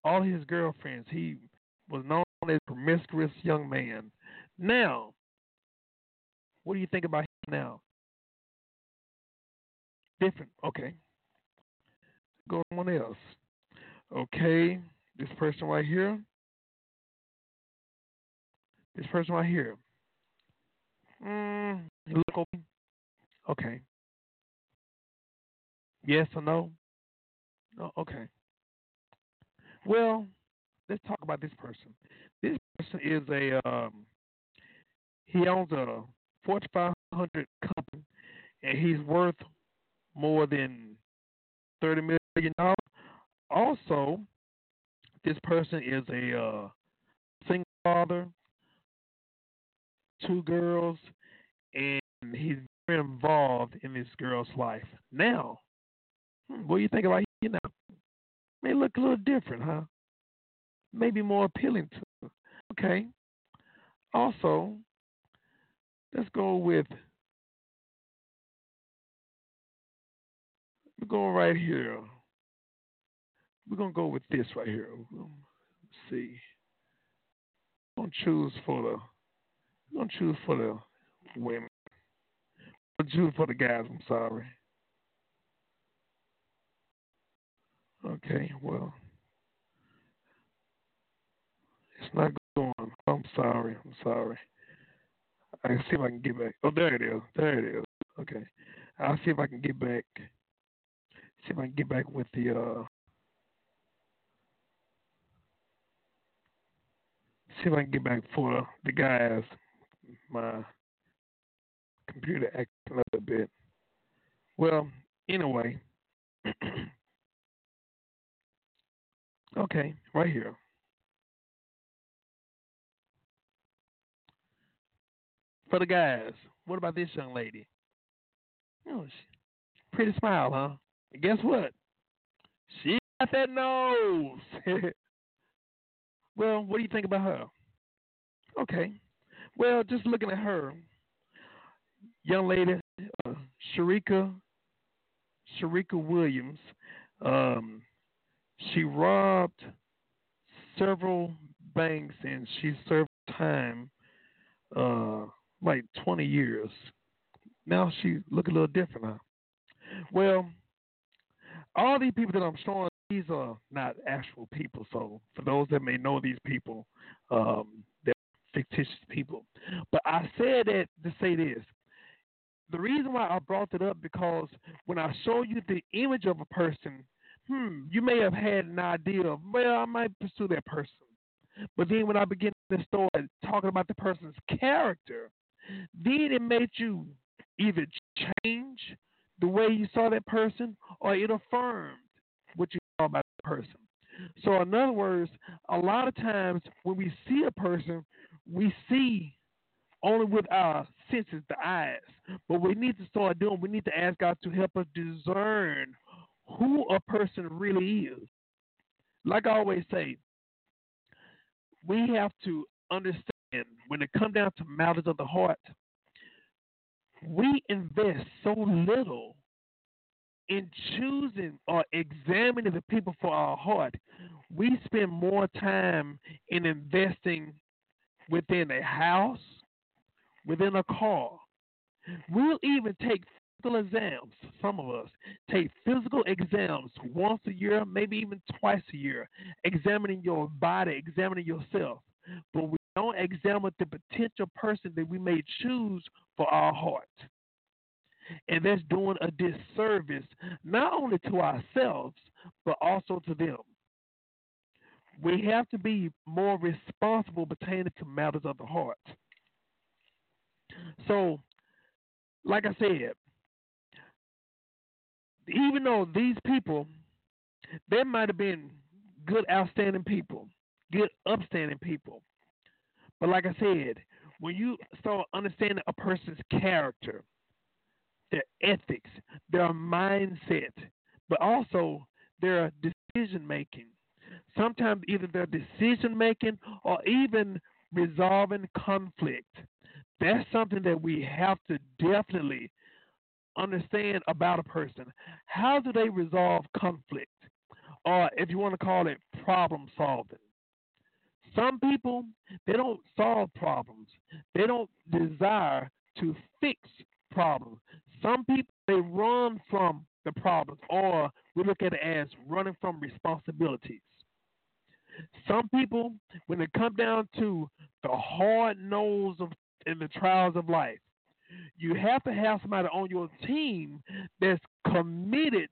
all his girlfriends. He was known as a promiscuous young man. Now, what do you think about him now? Different. Okay. Go someone else. Okay. This person right here. This person right here. Mm, look okay. Okay. Yes or no? Oh, okay. Well, let's talk about this person. This person is a um, he owns a Fortune 500 company, and he's worth more than thirty million dollars. Also, this person is a uh, single father, two girls, and he's involved in this girl's life. Now, hmm, what do you think about you now? May look a little different, huh? Maybe more appealing to. Okay. Also, let's go with we're going right here. We're gonna go with this right here. Let's see. I'm gonna choose for the I'm gonna choose for the women. I'm gonna for the guys, I'm sorry. Okay, well, it's not going. I'm sorry. I'm sorry. I can see if I can get back. Oh, there it is. There it is. Okay, I'll see if I can get back. See if I can get back with the uh see if I can get back for the guys. My computer acting a bit. Well, anyway. *clears throat* okay, right here. For the guys, what about this young lady? Oh, pretty smile, huh? And guess what? She got that nose. *laughs* well, what do you think about her? Okay. Well, just looking at her, young lady, uh, Sharika, Sharika Williams, um, she robbed several banks and she served time, uh, like 20 years. Now she look a little different, huh? Well, all these people that I'm showing, these are not actual people. So for those that may know these people, um, they're fictitious people. But I said that to say this. The reason why I brought it up because when I show you the image of a person, hmm, you may have had an idea of, well, I might pursue that person. But then when I begin to start talking about the person's character, then it made you either change the way you saw that person or it affirmed what you saw about the person. So, in other words, a lot of times when we see a person, we see only with our senses, the eyes. But we need to start doing, we need to ask God to help us discern who a person really is. Like I always say, we have to understand when it comes down to matters of the heart, we invest so little in choosing or examining the people for our heart. We spend more time in investing within a house, within a car. We'll even take physical exams, some of us take physical exams once a year, maybe even twice a year, examining your body, examining yourself. But we don't examine the potential person that we may choose for our heart. And that's doing a disservice not only to ourselves, but also to them. We have to be more responsible pertaining to matters of the heart. So, like I said, even though these people, they might have been good, outstanding people, good, upstanding people, but like I said, when you start understanding a person's character, their ethics, their mindset, but also their decision making, sometimes either their decision making or even resolving conflict. That's something that we have to definitely understand about a person. How do they resolve conflict? Or if you want to call it problem solving. Some people, they don't solve problems. They don't desire to fix problems. Some people, they run from the problems, or we look at it as running from responsibilities. Some people, when it comes down to the hard nose of in the trials of life, you have to have somebody on your team that's committed,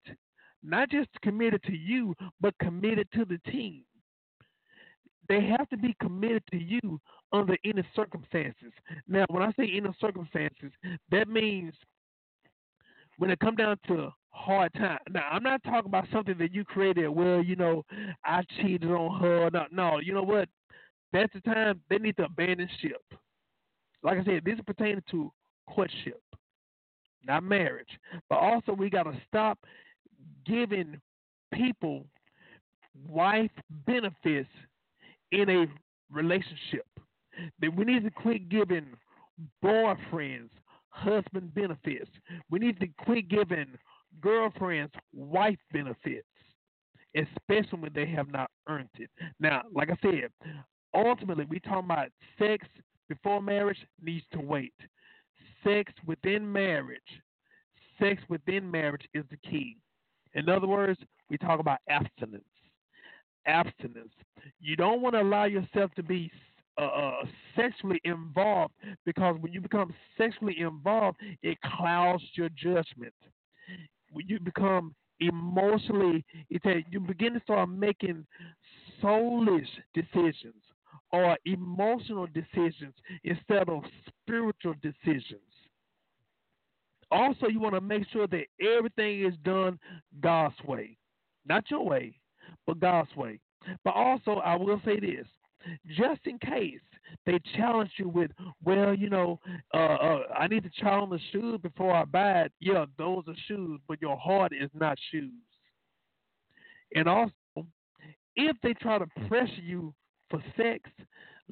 not just committed to you, but committed to the team they have to be committed to you under any circumstances. Now, when I say any circumstances, that means when it come down to hard time. Now, I'm not talking about something that you created. Well, you know, I cheated on her. No, no. You know what? That's the time they need to abandon ship. Like I said, this is pertaining to courtship, not marriage. But also, we got to stop giving people wife benefits in a relationship. That we need to quit giving boyfriends husband benefits. We need to quit giving girlfriends wife benefits, especially when they have not earned it. Now, like I said, ultimately we talking about sex before marriage needs to wait. Sex within marriage, sex within marriage is the key. In other words, we talk about abstinence abstinence. You don't want to allow yourself to be uh, uh, sexually involved because when you become sexually involved, it clouds your judgment. When you become emotionally, it's that you begin to start making soulish decisions or emotional decisions instead of spiritual decisions. Also, you want to make sure that everything is done God's way, not your way, but God's way. But also, I will say this just in case they challenge you with, well, you know, uh, uh, I need to try on the shoes before I buy it. Yeah, those are shoes, but your heart is not shoes. And also, if they try to pressure you for sex,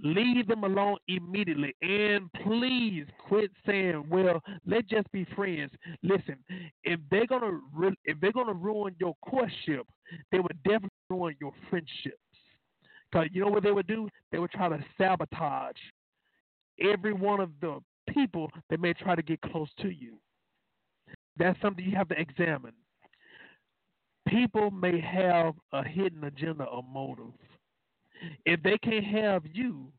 leave them alone immediately. And please quit saying, "Well, let's just be friends." Listen, if they're gonna if they're gonna ruin your courtship, they would definitely ruin your friendships. Cause you know what they would do? They would try to sabotage every one of the people that may try to get close to you. That's something you have to examine. People may have a hidden agenda or motive. If they can't have you,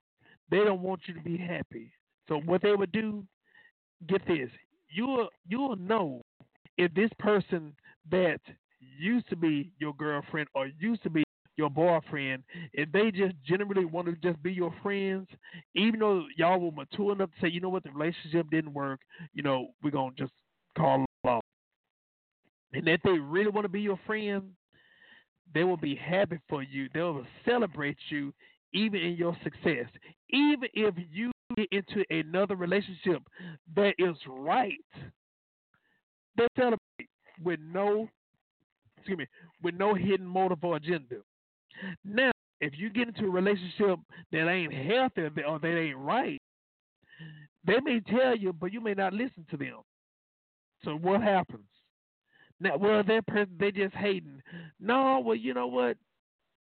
they don't want you to be happy. So what they would do, get this, you'll you'll know if this person that used to be your girlfriend or used to be your boyfriend, if they just generally want to just be your friends, even though y'all were mature enough to say, you know what, the relationship didn't work, you know, we're gonna just call it off. And if they really want to be your friend, they will be happy for you. They will celebrate you even in your success. Even if you get into another relationship that is right, they celebrate with no excuse me, with no hidden motive or agenda. Now, if you get into a relationship that ain't healthy or that ain't right, they may tell you, but you may not listen to them. So what happens? Now, well, that person they just hating. No, well, you know what?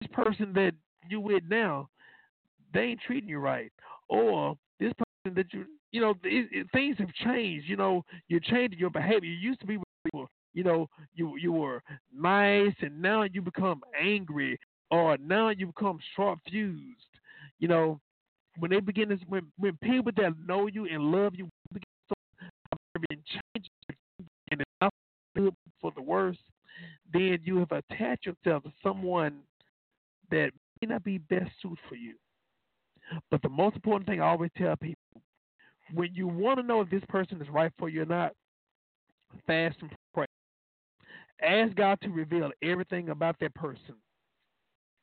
This person that you with now, they ain't treating you right, or this person that you, you know, it, it, things have changed. You know, you're changing your behavior. You used to be, you know, you you were nice, and now you become angry, or now you become short fused. You know, when they begin to, when when people that know you and love you begin to change, for the worse, then you have attached yourself to someone that may not be best suited for you. But the most important thing I always tell people when you want to know if this person is right for you or not, fast and pray. Ask God to reveal everything about that person.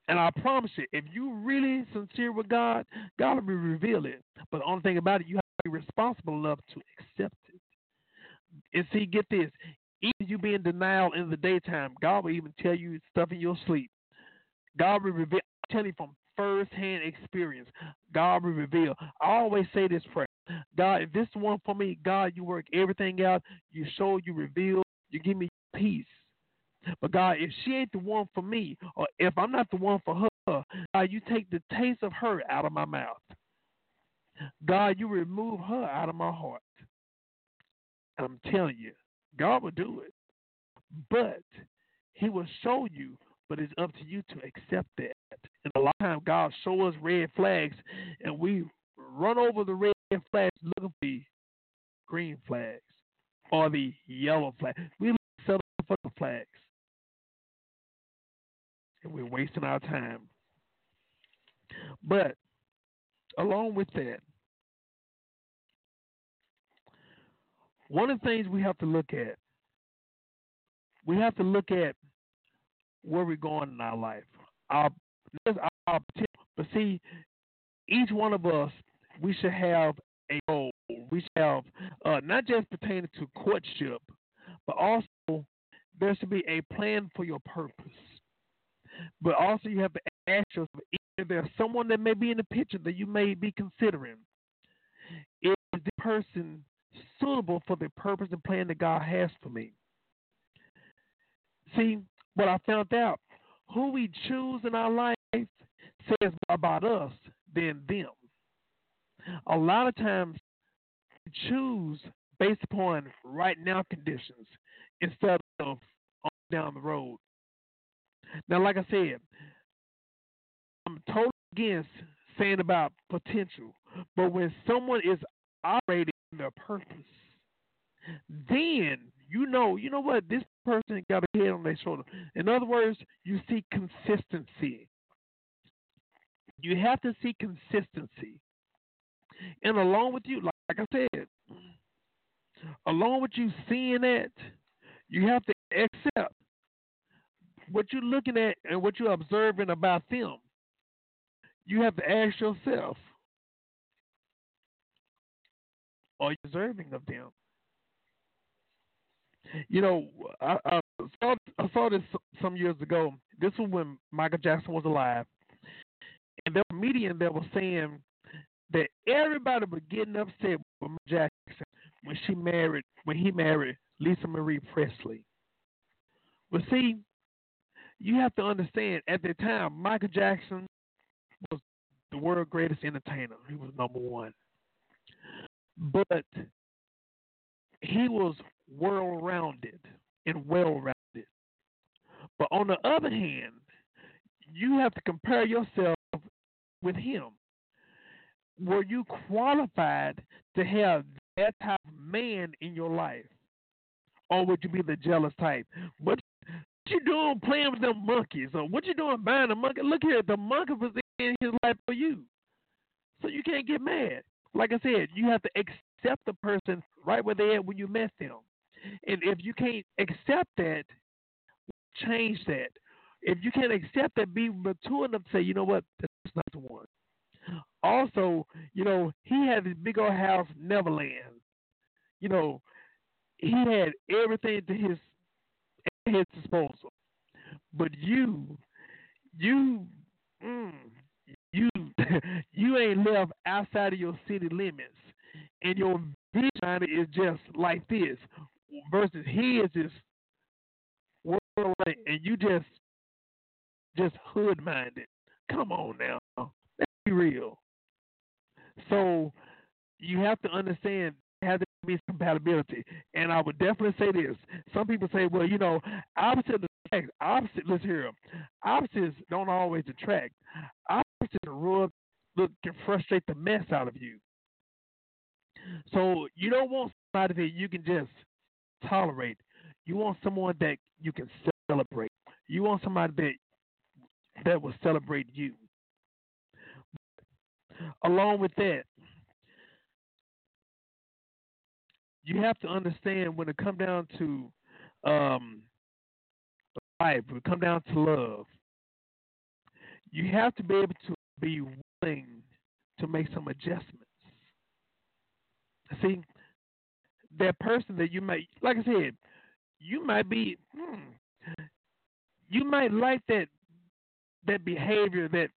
And I promise you, if you really sincere with God, God will reveal it. But the only thing about it, you have to be responsible enough to accept it. And see, get this. Even you be in denial in the daytime, God will even tell you stuff in your sleep. God will reveal. I'm telling you from first-hand experience. God will reveal. I always say this prayer. God, if this is one for me, God, you work everything out. You show, you reveal, you give me peace. But God, if she ain't the one for me, or if I'm not the one for her, God, you take the taste of her out of my mouth. God, you remove her out of my heart. And I'm telling you, God will do it. But He will show you, but it's up to you to accept that. And a lot of times, God show us red flags, and we run over the red flags looking for the green flags or the yellow flags. We settle for the flags and we're wasting our time. But along with that, one of the things we have to look at, we have to look at where we're going in our life. Our, our but see, each one of us, we should have a goal. We should have uh, not just pertaining to courtship, but also there should be a plan for your purpose. But also, you have to ask yourself if there's someone that may be in the picture that you may be considering. Is the person suitable for the purpose and plan that God has for me? See, what I found out, who we choose in our life says more about us than them. A lot of times, we choose based upon right now conditions instead of down the road. Now, like I said, I'm totally against saying about potential, but when someone is operating their purpose, then you know, you know what, this person got a head on their shoulder. In other words, you see consistency. You have to see consistency. And along with you, like, I said, along with you seeing that, you have to accept what you're looking at and what you're observing about them. You have to ask yourself, are deserving of them? You know, I, I, saw, I saw this some years ago. This was when Michael Jackson was alive. And there was a comedian that was saying that everybody was getting upset with Michael Jackson when she married when he married Lisa Marie Presley. But see, you have to understand at the time Michael Jackson was the world's greatest entertainer. He was number one. But he was world rounded and well rounded. But on the other hand, you have to compare yourself with him. Were you qualified to have that type of man in your life? Or would you be the jealous type? What you doing playing with them monkeys? Or what you doing buying a monkey? Look here, the monkey was in his life for you. So you can't get mad. Like I said, you have to accept the person right where they at when you met them. And if you can't accept that, change that. If you can't accept that, be mature enough to say, you know what, that's not the one. Also, you know, he had this big old house, Neverland. You know, he had everything to his at his disposal. But you, you, mm, you, *laughs* you ain't left outside of your city limits, and your vision is just like this versus his is world and you just just hood minded. Come on now. Let's be real. So you have to understand has to be compatibility. And I would definitely say this. Some people say, well, you know, opposite attract. Opposite, let's hear them. Opposites don't always attract. Opposites rub, look, can frustrate the mess out of you. So you don't want somebody that you can just tolerate. You want someone that you can celebrate. You want somebody that that will celebrate you. Along with that, you have to understand when it comes down to um, life, when it comes down to love, you have to be able to be willing to make some adjustments. See, that person that you might, like I said, you might be, hmm, you might like that that behavior, that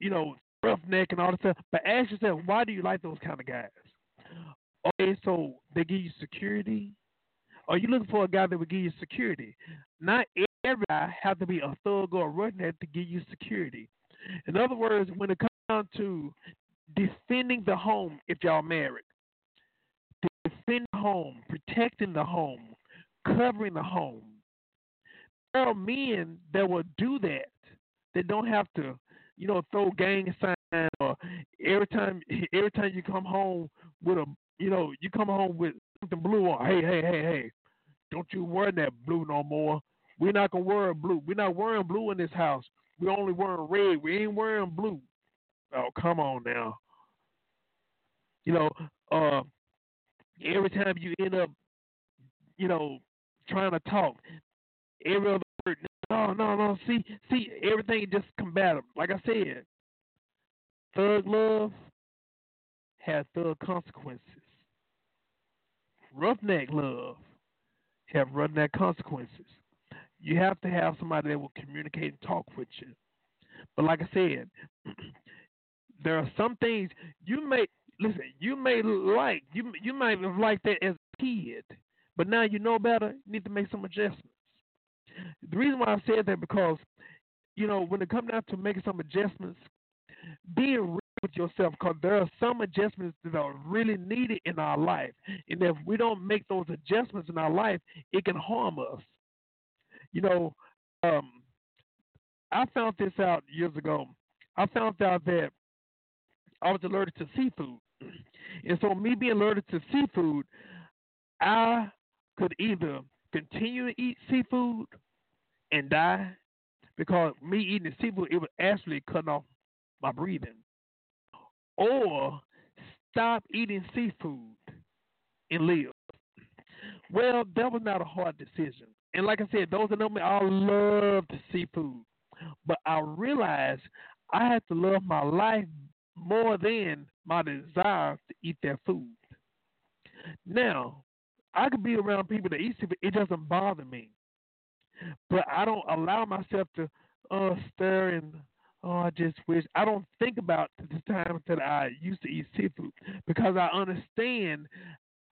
you know, roughneck and all that stuff. But ask yourself, why do you like those kind of guys? Okay, so they give you security. Are you looking for a guy that will give you security? Not every guy have to be a thug or a roughneck to give you security. In other words, when it comes to defending the home, if y'all married, defending the home, protecting the home, covering the home. There are men that will do that. They don't have to, you know, throw gang signs or every time *laughs* every time you come home with a you know, you come home with something blue on. Hey, hey, hey, hey. Don't you wear that blue no more. We're not gonna wear blue. We're not wearing blue in this house. We're only wearing red. We ain't wearing blue. Oh, come on now. You know, uh, every time you end up, you know, trying to talk, every other word, no, no, no. See, see, everything just combative. Like I said, thug love has thug consequences. Roughneck love have roughneck consequences. You have to have somebody that will communicate and talk with you. But like I said, *clears throat* there are some things you may listen, you may like you you might have liked that as a kid, but now you know better. You need to make some adjustments. The reason why I said that because you know when it comes down to making some adjustments, being real with yourself because there are some adjustments that are really needed in our life, and if we don't make those adjustments in our life, it can harm us. You know, um, I found this out years ago. I found out that I was allergic to seafood. *clears throat* And so, me being allergic to seafood, I could either continue to eat seafood and die because me eating the seafood it was actually cutting off my breathing, or stop eating seafood and live. Well, that was not a hard decision. And like I said, those that know me, I love seafood. But I realized I had to love my life more than my desire to eat that food. Now, I could be around people that eat seafood, it doesn't bother me. But I don't allow myself to uh, stir and oh, I just wish. I don't think about the times that I used to eat seafood because I understand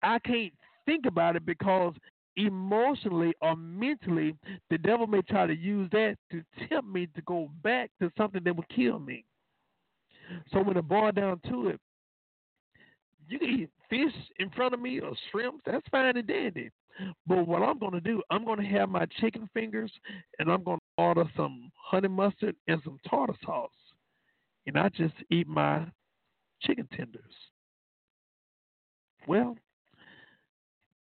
I can't think about it because emotionally or mentally, the devil may try to use that to tempt me to go back to something that would kill me. So when it boils down to it, you can eat fish in front of me or shrimp, that's fine and dandy. But what I'm going to do, I'm going to have my chicken fingers and I'm going to order some honey mustard and some tartar sauce. And I just eat my chicken tenders. Well,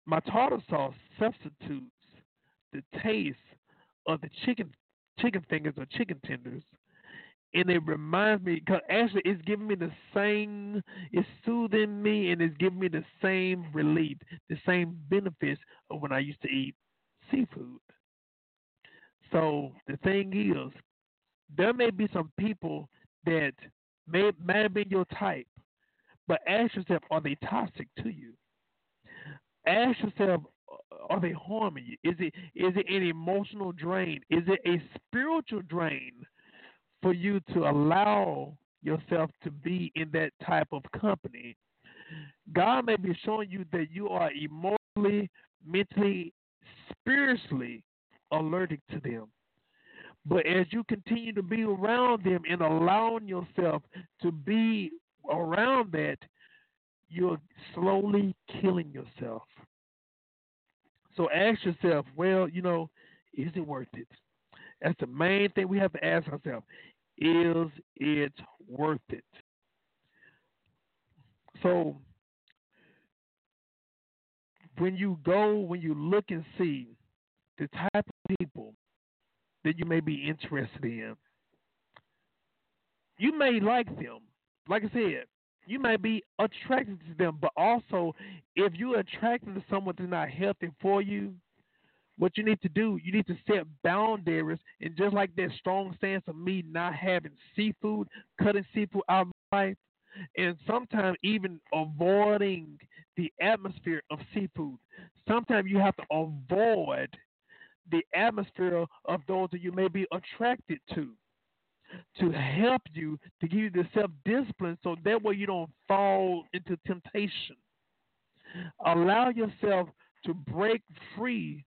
my tartar sauce substitutes the taste of the chicken chicken fingers or chicken tenders. And it reminds me because actually it's giving me the same it's soothing me and it's giving me the same relief the same benefits of when i used to eat seafood. So the thing is there may be some people that may may have been your type but ask yourself are they toxic to you ask yourself uh, are they harming you is it is it an emotional drain is it a spiritual drain for you to allow yourself to be in that type of company. God may be showing you that you are emotionally, mentally, spiritually allergic to them. But as you continue to be around them and allowing yourself to be around that, you're slowly killing yourself. So ask yourself, well, you know, is it worth it? That's the main thing we have to ask ourselves. Is it worth it? So when you go, when you look and see the type of people that you may be interested in, you may like them. Like I said, you may be attracted to them, but also if you're attracted to someone that's not healthy for you, what you need to do, you need to set boundaries. And just like that strong stance of me not having seafood, cutting seafood out of my life, and sometimes even avoiding the atmosphere of seafood. Sometimes you have to avoid the atmosphere of those that you may be attracted to to help you to give you the self discipline so that way you don't fall into temptation. Allow yourself to break free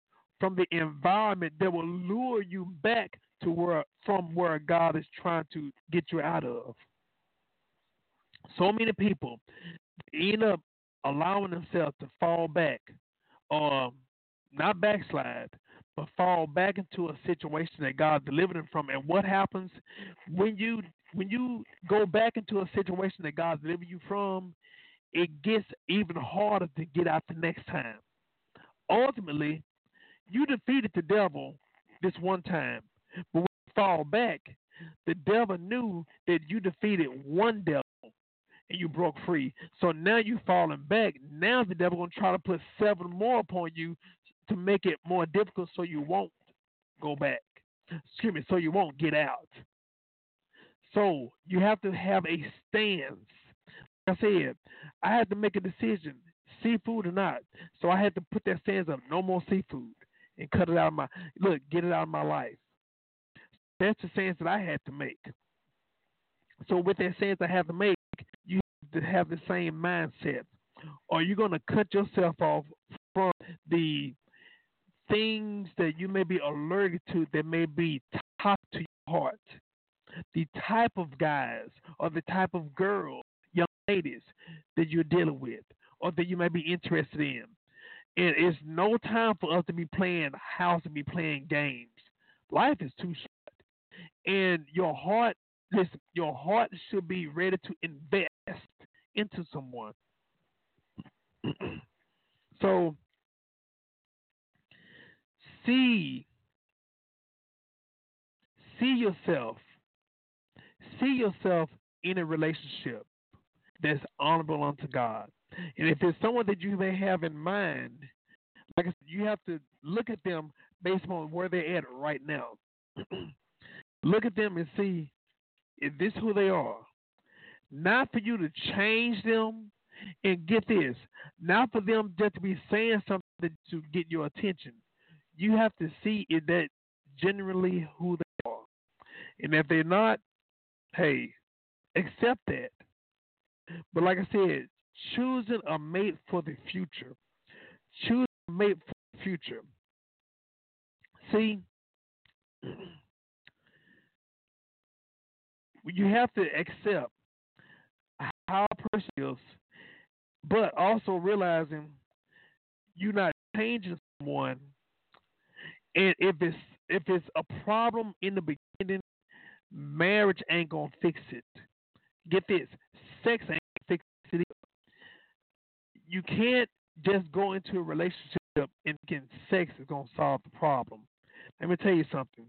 from the environment that will lure you back to where from where God is trying to get you out of. So many people end up allowing themselves to fall back, or not backslide, fall back into a situation that God delivered him from. And what happens when you when you go back into a situation that God delivered you from? It gets even harder to get out the next time. Ultimately, you defeated the devil this one time, but when you fall back, the devil knew that you defeated one devil and you broke free. So now you're falling back. Now the devil gonna try to put seven more upon you to make it more difficult, so you won't go back. Excuse me, so you won't get out. So you have to have a stance. Like I said, I had to make a decision, seafood or not. So I had to put that stance up, no more seafood and cut it out of my look, get it out of my life. That's the stance that I had to make. So with that stance I have to make, you have to have the same mindset. Are you going to cut yourself off from the things that you may be allergic to that may be toxic to your heart? The type of guys or the type of girls, young ladies that you're dealing with or that you may be interested in. And it's no time for us to be playing house and be playing games. Life is too short. And your heart, listen, your heart should be ready to invest into someone. *clears throat* so see see yourself see yourself in a relationship that's honorable unto God. And if it's someone that you may have in mind, like I said, you have to look at them based on where they're at right now. *clears throat* look at them and see is this who they are. Not for you to change them and get this, not for them just to be saying something to get your attention. You have to see is that generally who they are. And if they're not, hey, accept that. But like I said, choosing a mate for the future. Choose a mate for the future. See, *clears throat* you have to accept how a person is, but also realizing you're not changing someone. And if it's if it's a problem in the beginning, marriage ain't gonna fix it. Get this, sex ain't gonna fix it. You can't just go into a relationship and think sex is gonna solve the problem. Let me tell you something.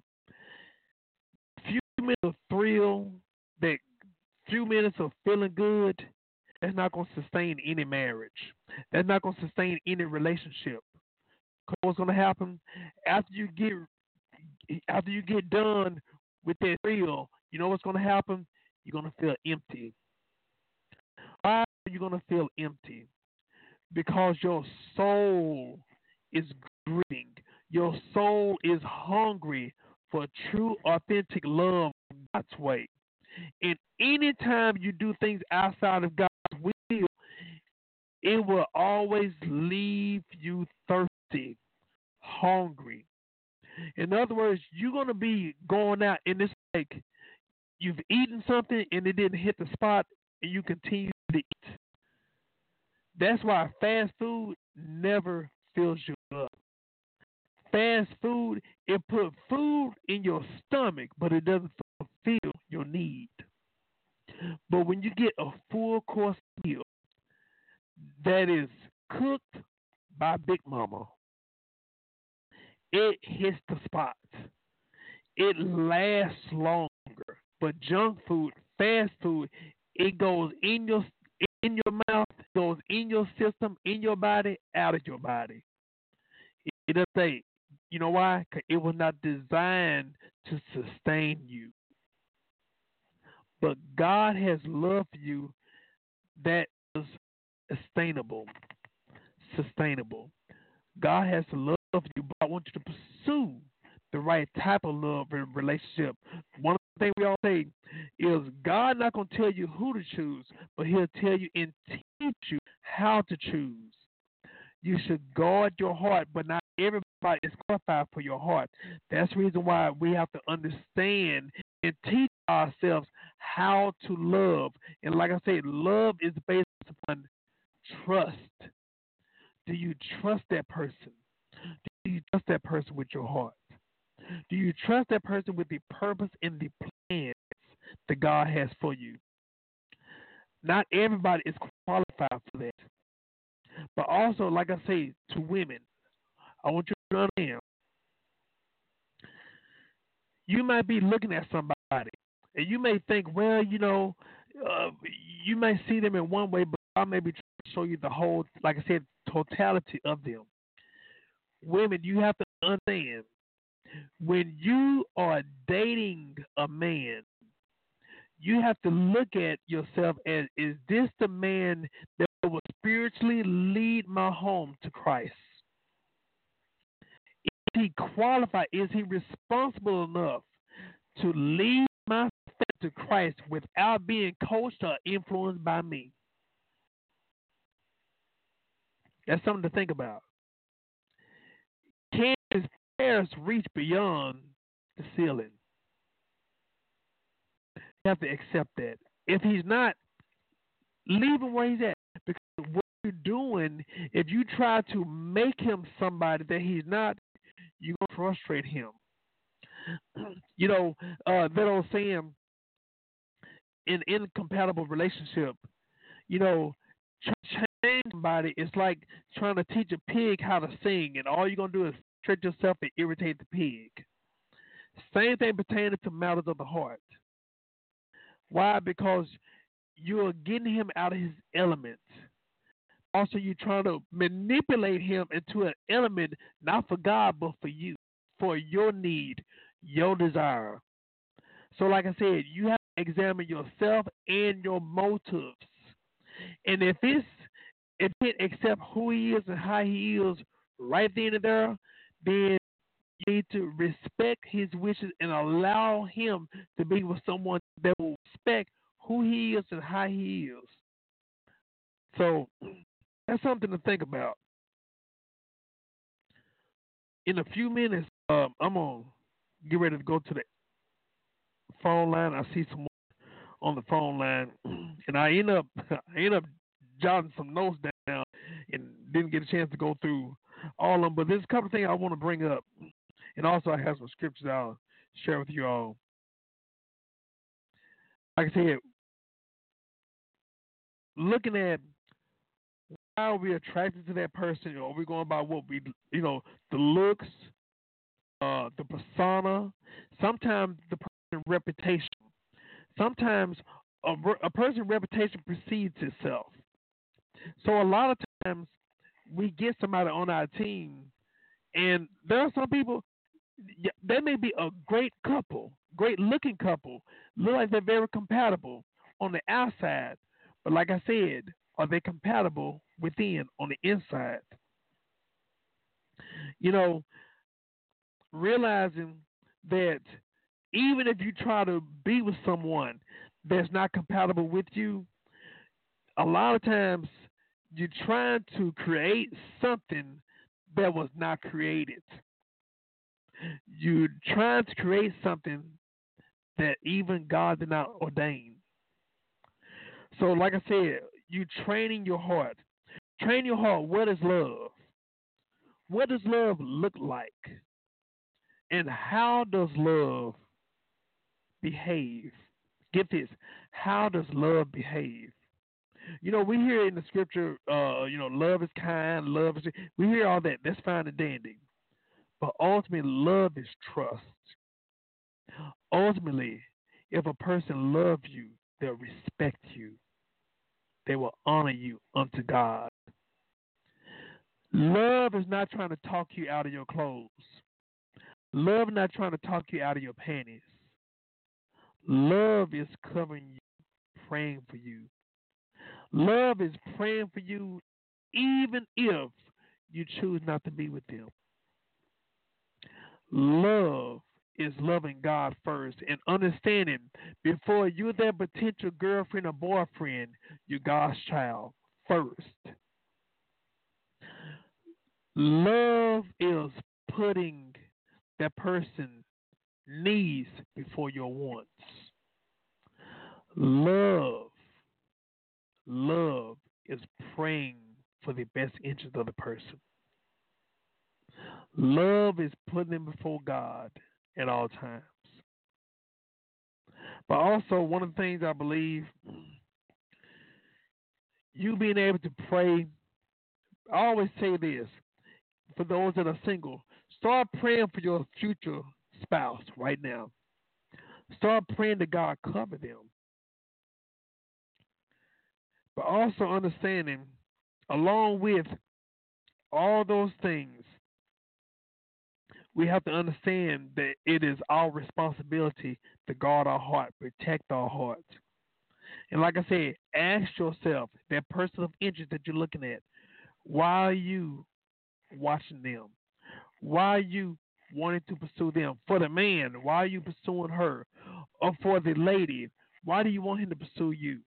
Few minutes of thrill, that few minutes of feeling good, that's not to sustain any marriage. That's not to sustain any relationship. What's going to happen after you get after you get done with that thrill? You know what's going to happen? You're going to feel empty. Why are you going to feel empty? Because your soul is grieving. Your soul is hungry for true, authentic love God's way. And anytime you do things outside of God's will, it will always leave you thirsty, hungry. In other words, you're going to be going out in this like you've eaten something and it didn't hit the spot and you continue to eat. That's why fast food never fills you up. Fast food, it put food in your stomach, but it doesn't fulfill your need. But when you get a full course meal that is cooked by Big Mama, it hits the spot. It lasts longer. But junk food, fast food, it goes in your in your mouth, goes in your system, in your body, out of your body. It doesn't say, you know why? Because it was not designed to sustain you. But God has loved you that is sustainable. Sustainable. God has loved you, but I want you to pursue the right type of love and relationship. One things we all say is God not going to tell you who to choose, but He'll tell you and teach you how to choose. You should guard your heart, but not everybody is qualified for your heart. That's the reason why we have to understand and teach ourselves how to love. And like I said, love is based upon trust. Do you trust that person? Do you trust that person with your heart? Do you trust that person with the purpose and the plans that God has for you? Not everybody is qualified for that. But also, like I say to women, I want you to understand you might be looking at somebody and you may think, well, you know, uh, you may see them in one way, but I may be trying to show you the whole, like I said, totality of them. Women, you have to understand when you are dating a man, you have to look at yourself as is this the man that will spiritually lead my home to Christ? Is he qualified? Is he responsible enough to lead my faith to Christ without being coached or influenced by me? That's something to think about. Prayers reach beyond the ceiling? You have to accept that. If he's not, leave him where he's at. Because what you're doing, if you try to make him somebody that he's not, you're going to frustrate him. *clears throat* You know, uh, that old saying, in incompatible relationship, you know, change somebody is like trying to teach a pig how to sing, and all you're gonna do is stretch yourself and irritate the pig. Same thing pertaining to matters of the heart. Why? Because you're getting him out of his element. Also, you're trying to manipulate him into an element not for God, but for you, for your need, your desire. So, like I said, you have to examine yourself and your motives. And if it's if it accept who he is and how he is right then and there, then you need to respect his wishes and allow him to be with someone that will respect who he is and how he is. So that's something to think about. In a few minutes, um, I'm gonna get ready to go to the phone line. I see someone on the phone line, *clears throat* and I end up *laughs* I end up jotting some notes down and didn't get a chance to go through all of them. But there's a couple of things I want to bring up, and also I have some scriptures I'll share with you all. Like I said, looking at why are we attracted to that person? Are we going by what we, you know, the looks, uh, the persona, sometimes the person's reputation. Sometimes a, a person's reputation precedes itself. So a lot of times we get somebody on our team, and there are some people. They may be a great couple, great looking couple, look like they're very compatible on the outside, but like I said, are they compatible within on the inside? You know, realizing that even if you try to be with someone that's not compatible with you, a lot of times you're trying to create something that was not created. You're trying to create something that even God did not ordain. So, like I said, you're training your heart. Train your heart. What is love? What does love look like? And how does love behave? Get this. How does love behave? You know, we hear in the scripture, uh, you know, love is kind, love is. We hear all that. That's fine and dandy. But ultimately, love is trust. Ultimately, if a person loves you, they'll respect you. They will honor you unto God. Love is not trying to talk you out of your clothes. Love not trying to talk you out of your panties. Love is covering you, praying for you. Love is praying for you even if you choose not to be with them. Love is loving God first and understanding before you're their potential girlfriend or boyfriend, you're God's child first. Love is putting that person needs before your wants. Love, love is praying for the best interest of the person. Love is putting them before God at all times. But also, one of the things I believe, you being able to pray, I always say this for those that are single, start praying for your future spouse right now. Start praying that God cover them. But also understanding, along with all those things, we have to understand that it is our responsibility to guard our heart, protect our heart. And like I said, ask yourself that person of interest that you're looking at, why are you watching them? Why are you wanting to pursue them? For the man, why are you pursuing her? Or for the lady, why do you want him to pursue you?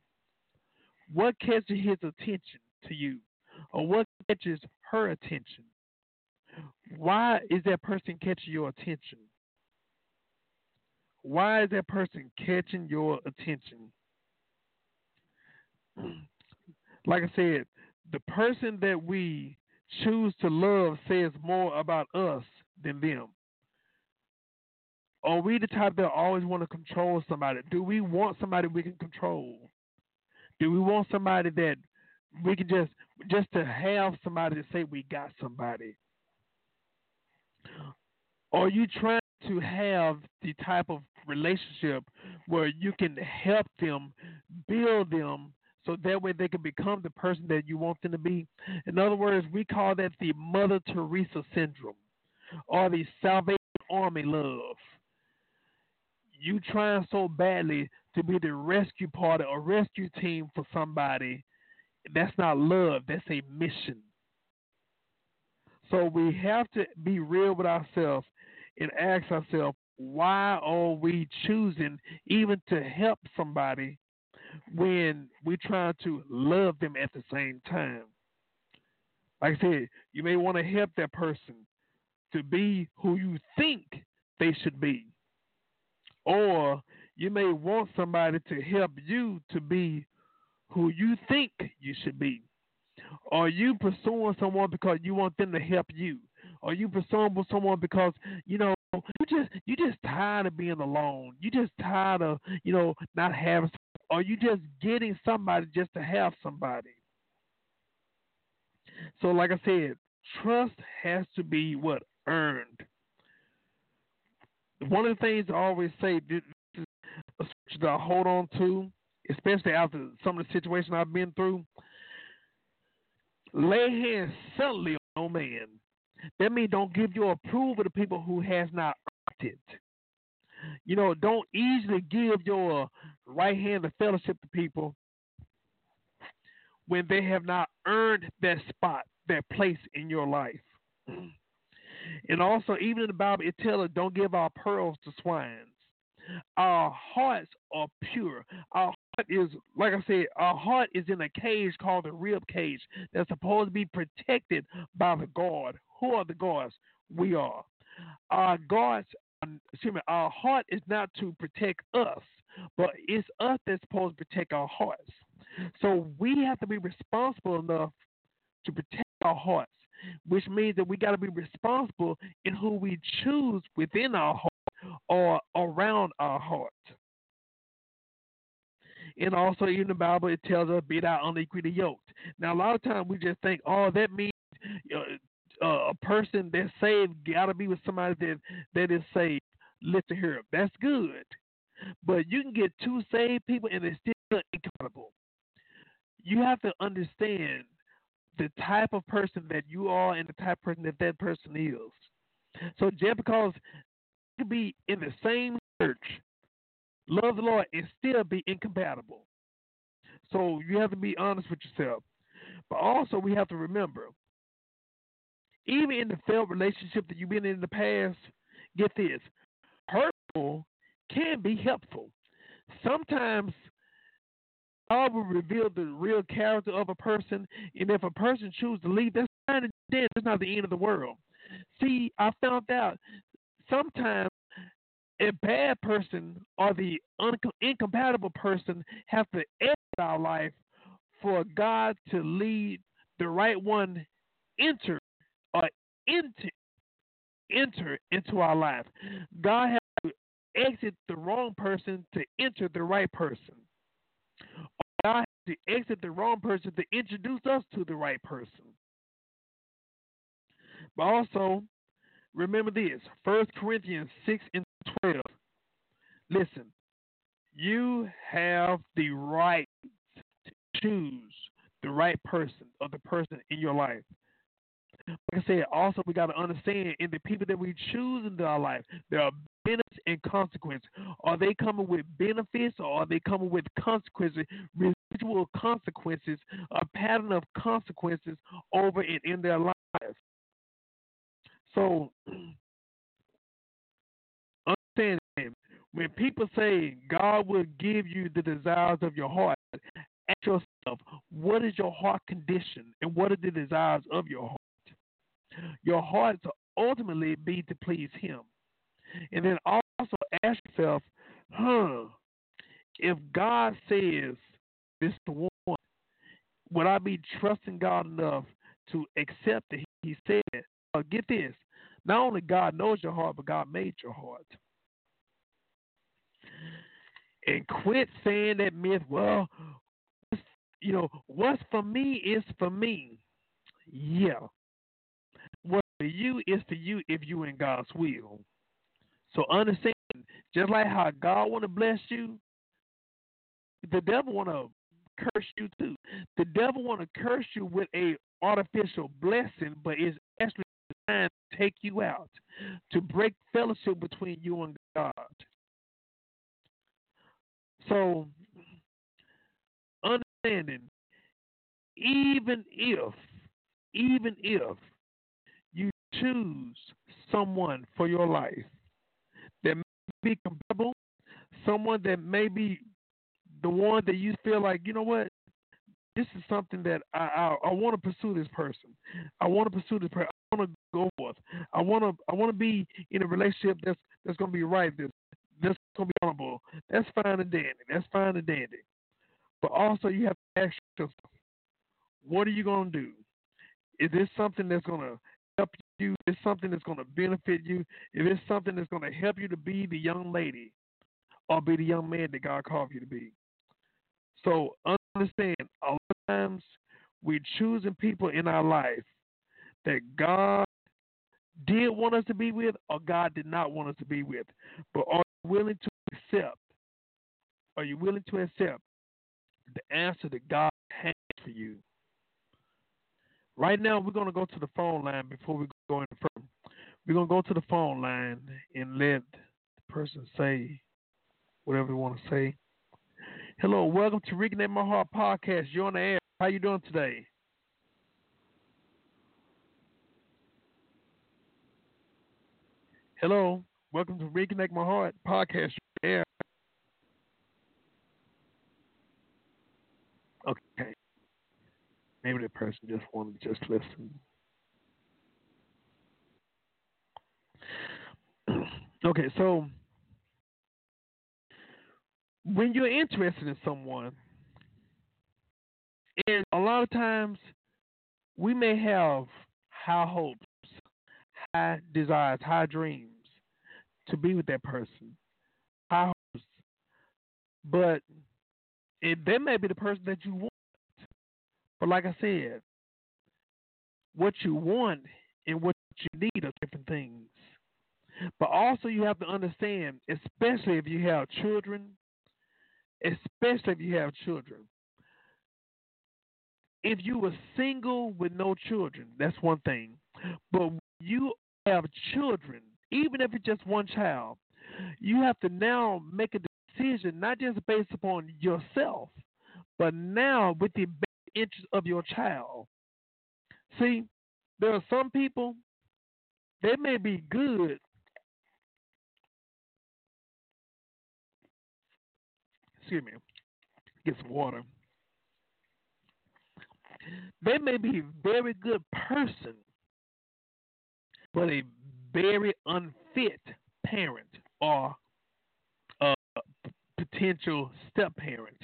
What catches his attention to you? Or what catches her attention? Why is that person catching your attention? Why is that person catching your attention? *clears throat* Like I said, the person that we choose to love says more about us than them. Are we the type that always want to control somebody? Do we want somebody we can control? Do we want somebody that we can just just to have somebody to say we got somebody? Are you trying to have the type of relationship where you can help them, build them, so that way they can become the person that you want them to be? In other words, we call that the Mother Teresa syndrome or the Salvation Army love. You trying so badly to be the rescue party or rescue team for somebody. That's not love, that's a mission. So we have to be real with ourselves and ask ourselves, why are we choosing even to help somebody when we're trying to love them at the same time? Like I said, you may want to help that person to be who you think they should be. Or you may want somebody to help you to be who you think you should be. Are you pursuing someone because you want them to help you? Are you pursuing someone because you know you just you just tired of being alone? You just tired of you know not having. Are you just getting somebody just to have somebody? So, like I said, trust has to be what earned. One of the things I always say, that I hold on to, especially after some of the situations I've been through. Lay hands suddenly on no man. That means don't give your approval to people who has not earned it. You know, don't easily give your right hand of fellowship to people when they have not earned that spot, that place in your life. *clears throat* And also, even in the Bible, it tells us don't give our pearls to swines. Our hearts are pure. Our heart is, like I said, our heart is in a cage called the rib cage that's supposed to be protected by the guard. Who are the guards? We are. Our guards, um, excuse me, our heart is not to protect us, but it's us that's supposed to protect our hearts. So we have to be responsible enough to protect our hearts, which means that we got to be responsible in who we choose within our heart or around our heart. And also, in the Bible, it tells us, be thou unequally yoked. Now, a lot of times we just think, oh, that means uh, a person that's saved got to be with somebody that, that is saved. Listen here, that's good. But you can get two saved people and they're still incompatible. You have to understand the type of person that you are and the type of person that that person is. So just because can be in the same church, love the Lord, and still be incompatible. So you have to be honest with yourself. But also we have to remember, even in the failed relationship that you've been in, in the past, get this, hurtful can be helpful. Sometimes God will reveal the real character of a person, and if a person chooses to leave, that's fine and. That's not the end of the world. See, I found out sometimes a bad person or the un- incompatible person have to end our life for God to lead the right one enter or enter enter into our life. God has to exit the wrong person to enter the right person. Or God has to exit the wrong person to introduce us to the right person. But also, remember this 1 Corinthians 6 and 12. Listen, you have the right to choose the right person or the person in your life. Like I said, also we got to understand in the people that we choose into our life, there are benefits and consequences. Are they coming with benefits or are they coming with consequences, residual consequences, a pattern of consequences over and in their lives? So *clears throat* understand when people say God will give you the desires of your heart, ask yourself, what is your heart condition and what are the desires of your heart? Your heart to ultimately be to please Him. And then also ask yourself, huh, if God says this the one, would I be trusting God enough to accept that He said it? Uh, get this. Not only God knows your heart, but God made your heart. And quit saying that myth, well, you know, what's for me is for me. Yeah. What's for you, is for you if you in God's will. So understand, just like how God want to bless you, the devil want to curse you too. The devil want to curse you with a artificial blessing, but it's actually to take you out, to break fellowship between you and God. So understanding, even if, even if you choose someone for your life that may be compatible, someone that may be the one that you feel like, you know what, this is something that I I, I want to pursue this person. I want to pursue this person. I want to go forth. I want to I want to be in a relationship that's that's going to be right. That's that's going to be honorable. That's fine and dandy. That's fine and dandy. But also, you have to ask yourself, what are you going to do? Is this something that's going to help you? Is something that's going to benefit you? Is this something that's going to help you to be the young lady or be the young man that God called you to be? So understand, a lot of times we're choosing people in our life that God did want us to be with or God did not want us to be with. But are you willing to accept? Are you willing to accept the answer that God has for you? Right now, we're going to go to the phone line before we go any further. We're going to go to the phone line and let the person say whatever they want to say. Hello, welcome to Reconnect My Heart podcast. You're on the air. How you doing today? Hello, welcome to Reconnect My Heart podcast. Air. Okay. Maybe the person just wanted to just listen. *clears throat* okay, so when you're interested in someone, and a lot of times we may have high hopes, high desires, high dreams to be with that person, high hopes, but it, they may be the person that you want. But like I said, what you want and what you need are different things. But also, you have to understand, especially if you have children, especially if you have children. If you were single with no children, that's one thing. But you have children, even if it's just one child, you have to now make a decision not just based upon yourself, but now with the interest of your child. See, there are some people, they may be good excuse me, get some water. They may be a very good person, but a very unfit parent or a potential step parent.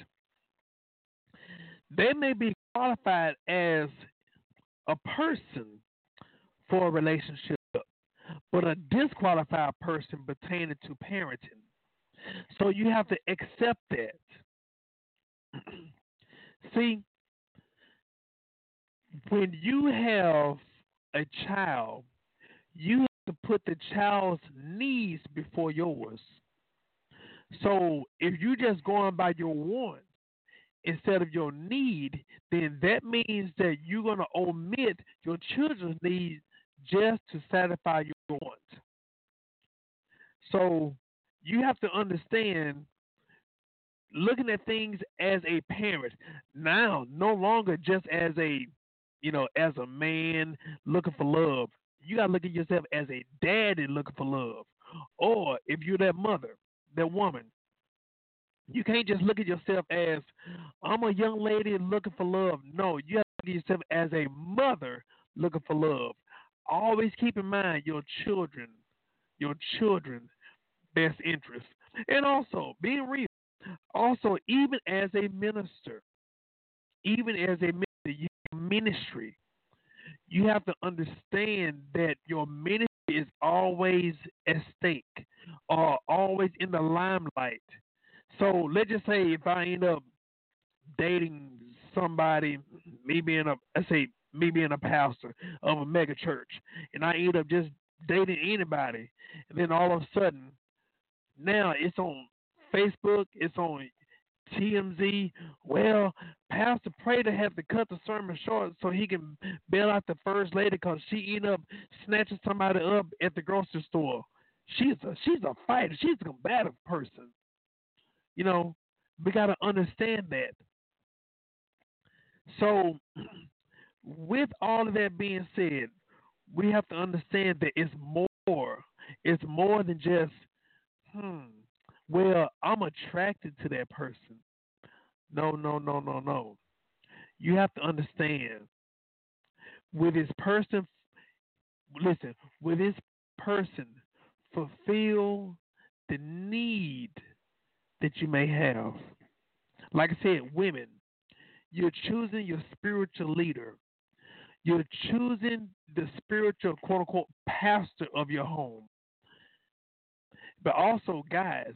They may be qualified as a person for a relationship, but a disqualified person pertaining to parenting. So you have to accept that. *clears throat* See, when you have a child, you have to put the child's needs before yours. So if you're just going by your wants instead of your need, then that means that you're going to omit your children's needs just to satisfy your wants. So you have to understand looking at things as a parent now no longer just as a you know as a man looking for love you got to look at yourself as a daddy looking for love. Or if you're that mother that woman you can't just look at yourself as i'm a young lady looking for love. No you have to look at yourself as a mother looking for love. Always keep in mind your children your children best interest. And also, being real, also, even as a minister, even as a minister, ministry, you have to understand that your ministry is always at stake or always in the limelight. So let's just say if I end up dating somebody, me being a, I say me being a pastor of a mega church, and I end up just dating anybody, and then all of a sudden, now it's on Facebook, it's on TMZ. Well, Pastor Prater had to cut the sermon short so he can bail out the first lady because she ended up snatching somebody up at the grocery store. She's a she's a fighter. She's a combative person. You know, we got to understand that. So, *clears throat* with all of that being said, we have to understand that it's more. It's more than just, hmm, well, I'm attracted to that person. No, no, no, no, no. You have to understand. With this person, listen, with this person fulfill the need that you may have. Like I said, women, you're choosing your spiritual leader. You're choosing the spiritual, quote unquote, pastor of your home. But also, guys,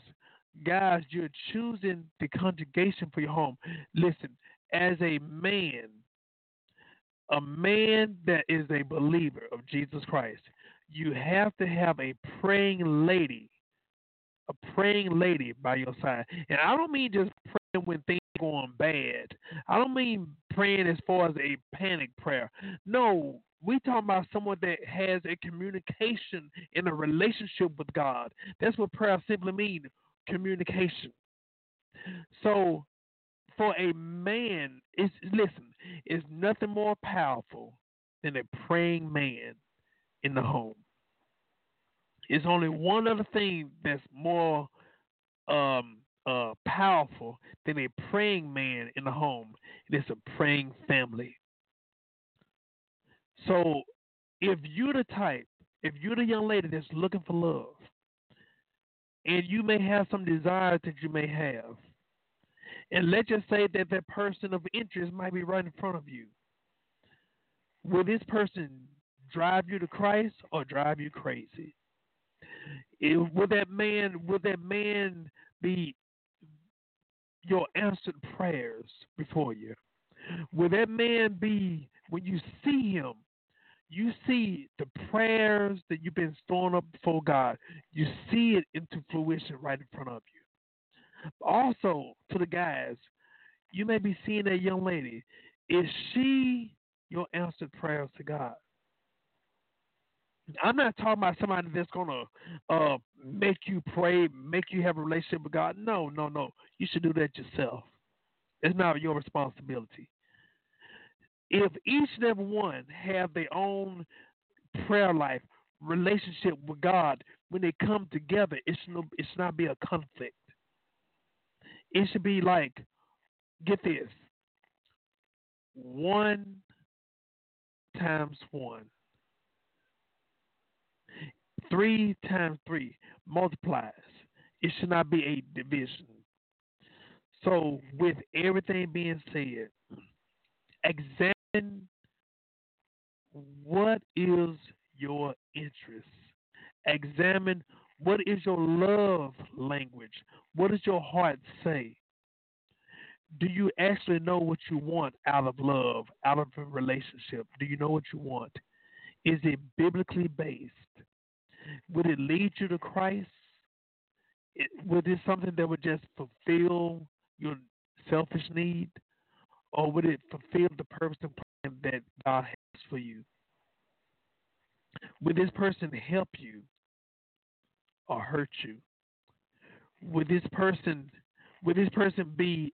guys, you're choosing the congregation for your home. Listen, as a man, a man that is a believer of Jesus Christ, you have to have a praying lady, a praying lady by your side. And I don't mean just praying when things are going bad. I don't mean praying as far as a panic prayer. No, we talking about someone that has a communication in a relationship with God. That's what prayer simply means communication. So, for a man, it's listen, it's nothing more powerful than a praying man in the home. It's only one other thing that's more um, uh, powerful than a praying man in the home. It is a praying family. So, if you're the type, if you're the young lady that's looking for love, and you may have some desires that you may have. And let's just say that that person of interest might be right in front of you. Will this person drive you to Christ or drive you crazy? It, will that man will that man be your answered prayers before you? Will that man be when you see him you see the prayers that you've been storing up before God, you see it into fruition right in front of you. Also, to the guys, you may be seeing that young lady. Is she your answered prayers to God? I'm not talking about somebody that's gonna uh, make you pray, make you have a relationship with God. No, no, no. You should do that yourself. It's not your responsibility if each and every one have their own prayer life, relationship with God, when they come together, it's should, it should not be a conflict. It should be like, get this, one times one. Three times three multiplies. It should not be a division. So, with everything being said, examine what is your interest. Examine what is your love language. What does your heart say? Do you actually know what you want out of love, out of a relationship? Do you know what you want? Is it biblically based? Would it lead you to Christ? It, would it something that would just fulfill your selfish need? Or would it fulfill the purpose and plan that God has for you? Would this person help you or hurt you? Would this person would this person be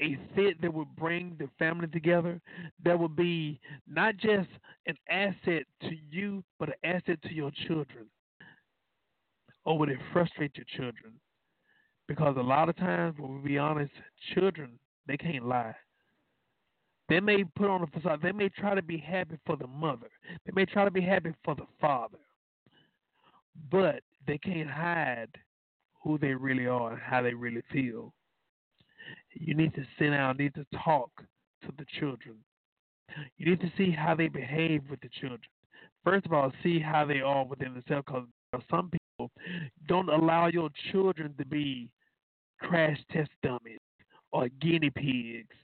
a fit that would bring the family together, that would be not just an asset to you, but an asset to your children? Or would it frustrate your children? Because a lot of times, when we be honest, children, they can't lie. They may put on a facade. They may try to be happy for the mother. They may try to be happy for the father. But they can't hide who they really are and how they really feel. You need to sit down, need to talk to the children. You need to see how they behave with the children. First of all, see how they are within themselves because some people don't allow your children to be crash test dummies or guinea pigs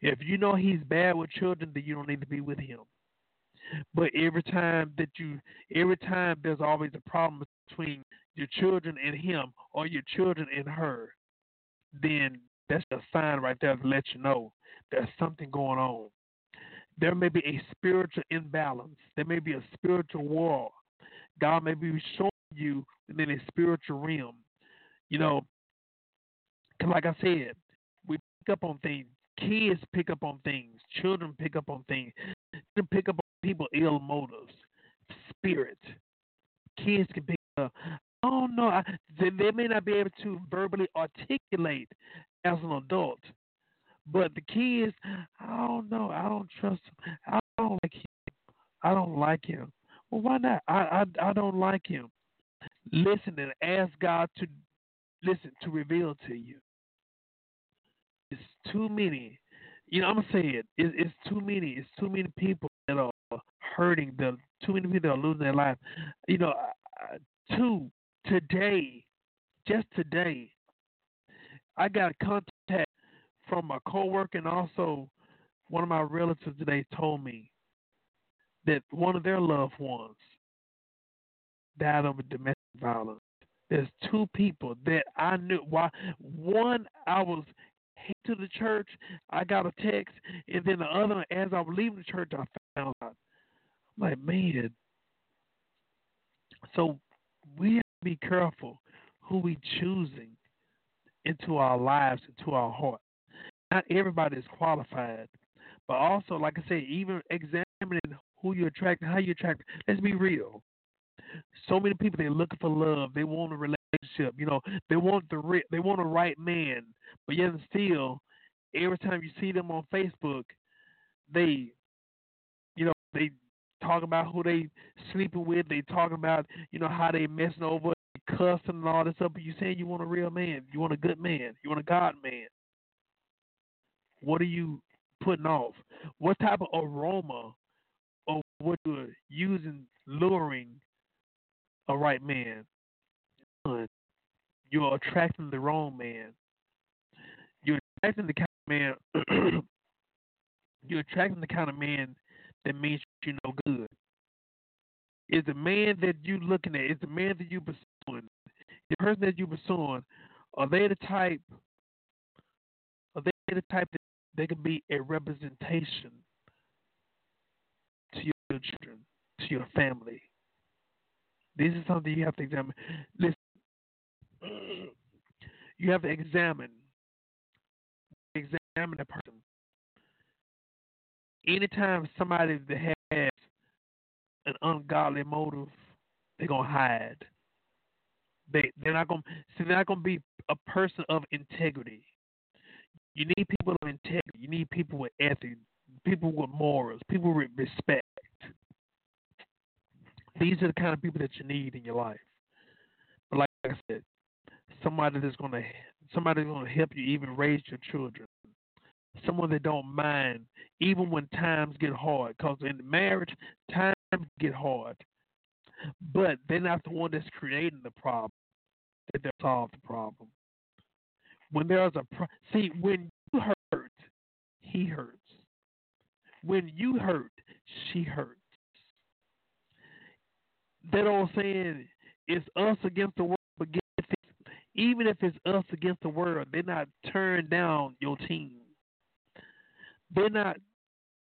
if you know he's bad with children, then you don't need to be with him. But every time that you, every time there's always a problem between your children and him or your children and her, then that's a sign right there to let you know there's something going on. There may be a spiritual imbalance. There may be a spiritual war. God may be showing you within a spiritual realm. You know, like I said, we pick up on things. Kids pick up on things. Children pick up on things. They pick up on people ill motives, spirit. Kids can pick up. I don't know. I, they, they may not be able to verbally articulate as an adult, but the kids, I don't know. I don't trust. I don't like him. I don't like him. Well, why not? I I, I don't like him. Listen and ask God to listen to reveal to you. It's too many. You know, I'm gonna say it. it it's too many. It's too many people that are hurting. The too many people that are losing their life. You know, two today, just today, I got a contact from a coworker and also one of my relatives today told me that one of their loved ones died of domestic violence. There's two people that I knew. Why? One, I was to the church. I got a text, and then the other, as I was leaving the church, I found out. I'm like, man. So we have to be careful who we choosing into our lives, into our heart. Not everybody is qualified, but also, like I said, even examining who you attract and how you attract. Let's be real. So many people they're looking for love. They want a relationship. You know, they want the re- they want a right man. But yet and still, every time you see them on Facebook, they, you know, they talk about who they sleeping with. They talk about you know how they messing over, cussing and all this stuff. But you saying you want a real man, you want a good man, you want a God man. What are you putting off? What type of aroma or what you're using luring a right man? You're attracting the wrong man. You're attracting the kind of man. *clears throat* you're attracting the kind of man that means you no good. Is the man that you're looking at? Is the man that you pursuing? The person that you pursuing? Are they the type? Are they the type that they can be a representation to your children, to your family? This is something you have to examine. Listen, you have to examine examine a person. Anytime somebody that has an ungodly motive, they're gonna hide. They they're not gonna see they're not gonna be a person of integrity. You need people of integrity. You need people with ethics, people with morals, people with respect. These are the kind of people that you need in your life. But like I said, somebody that's gonna somebody that's gonna help you even raise your children. Someone that don't mind even when times get hard. Because in marriage, times get hard. But they're not the one that's creating the problem. That they solve the problem. When there's a pro- see when you hurt, he hurts. When you hurt, she hurts. That old saying, "It's us against the world." Even if it's us against the world, they're not turning down your team. They're not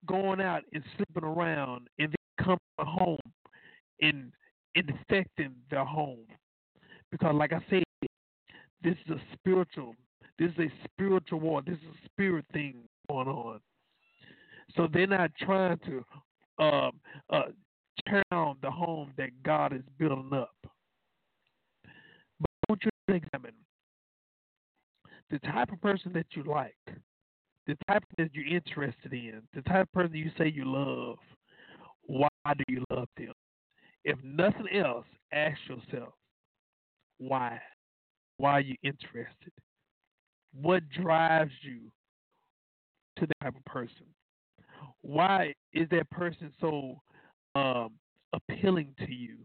going out and sleeping around and then coming home and infecting their home. Because, like I said, this is a spiritual, this is a spiritual war. This is a spirit thing going on. So they're not trying to um, uh, down the home that God is building up. But I want you to examine the type of person that you like the type that you're interested in, the type of person you say you love, why do you love them? If nothing else, ask yourself, why? Why are you interested? What drives you to that type of person? Why is that person so um, appealing to you?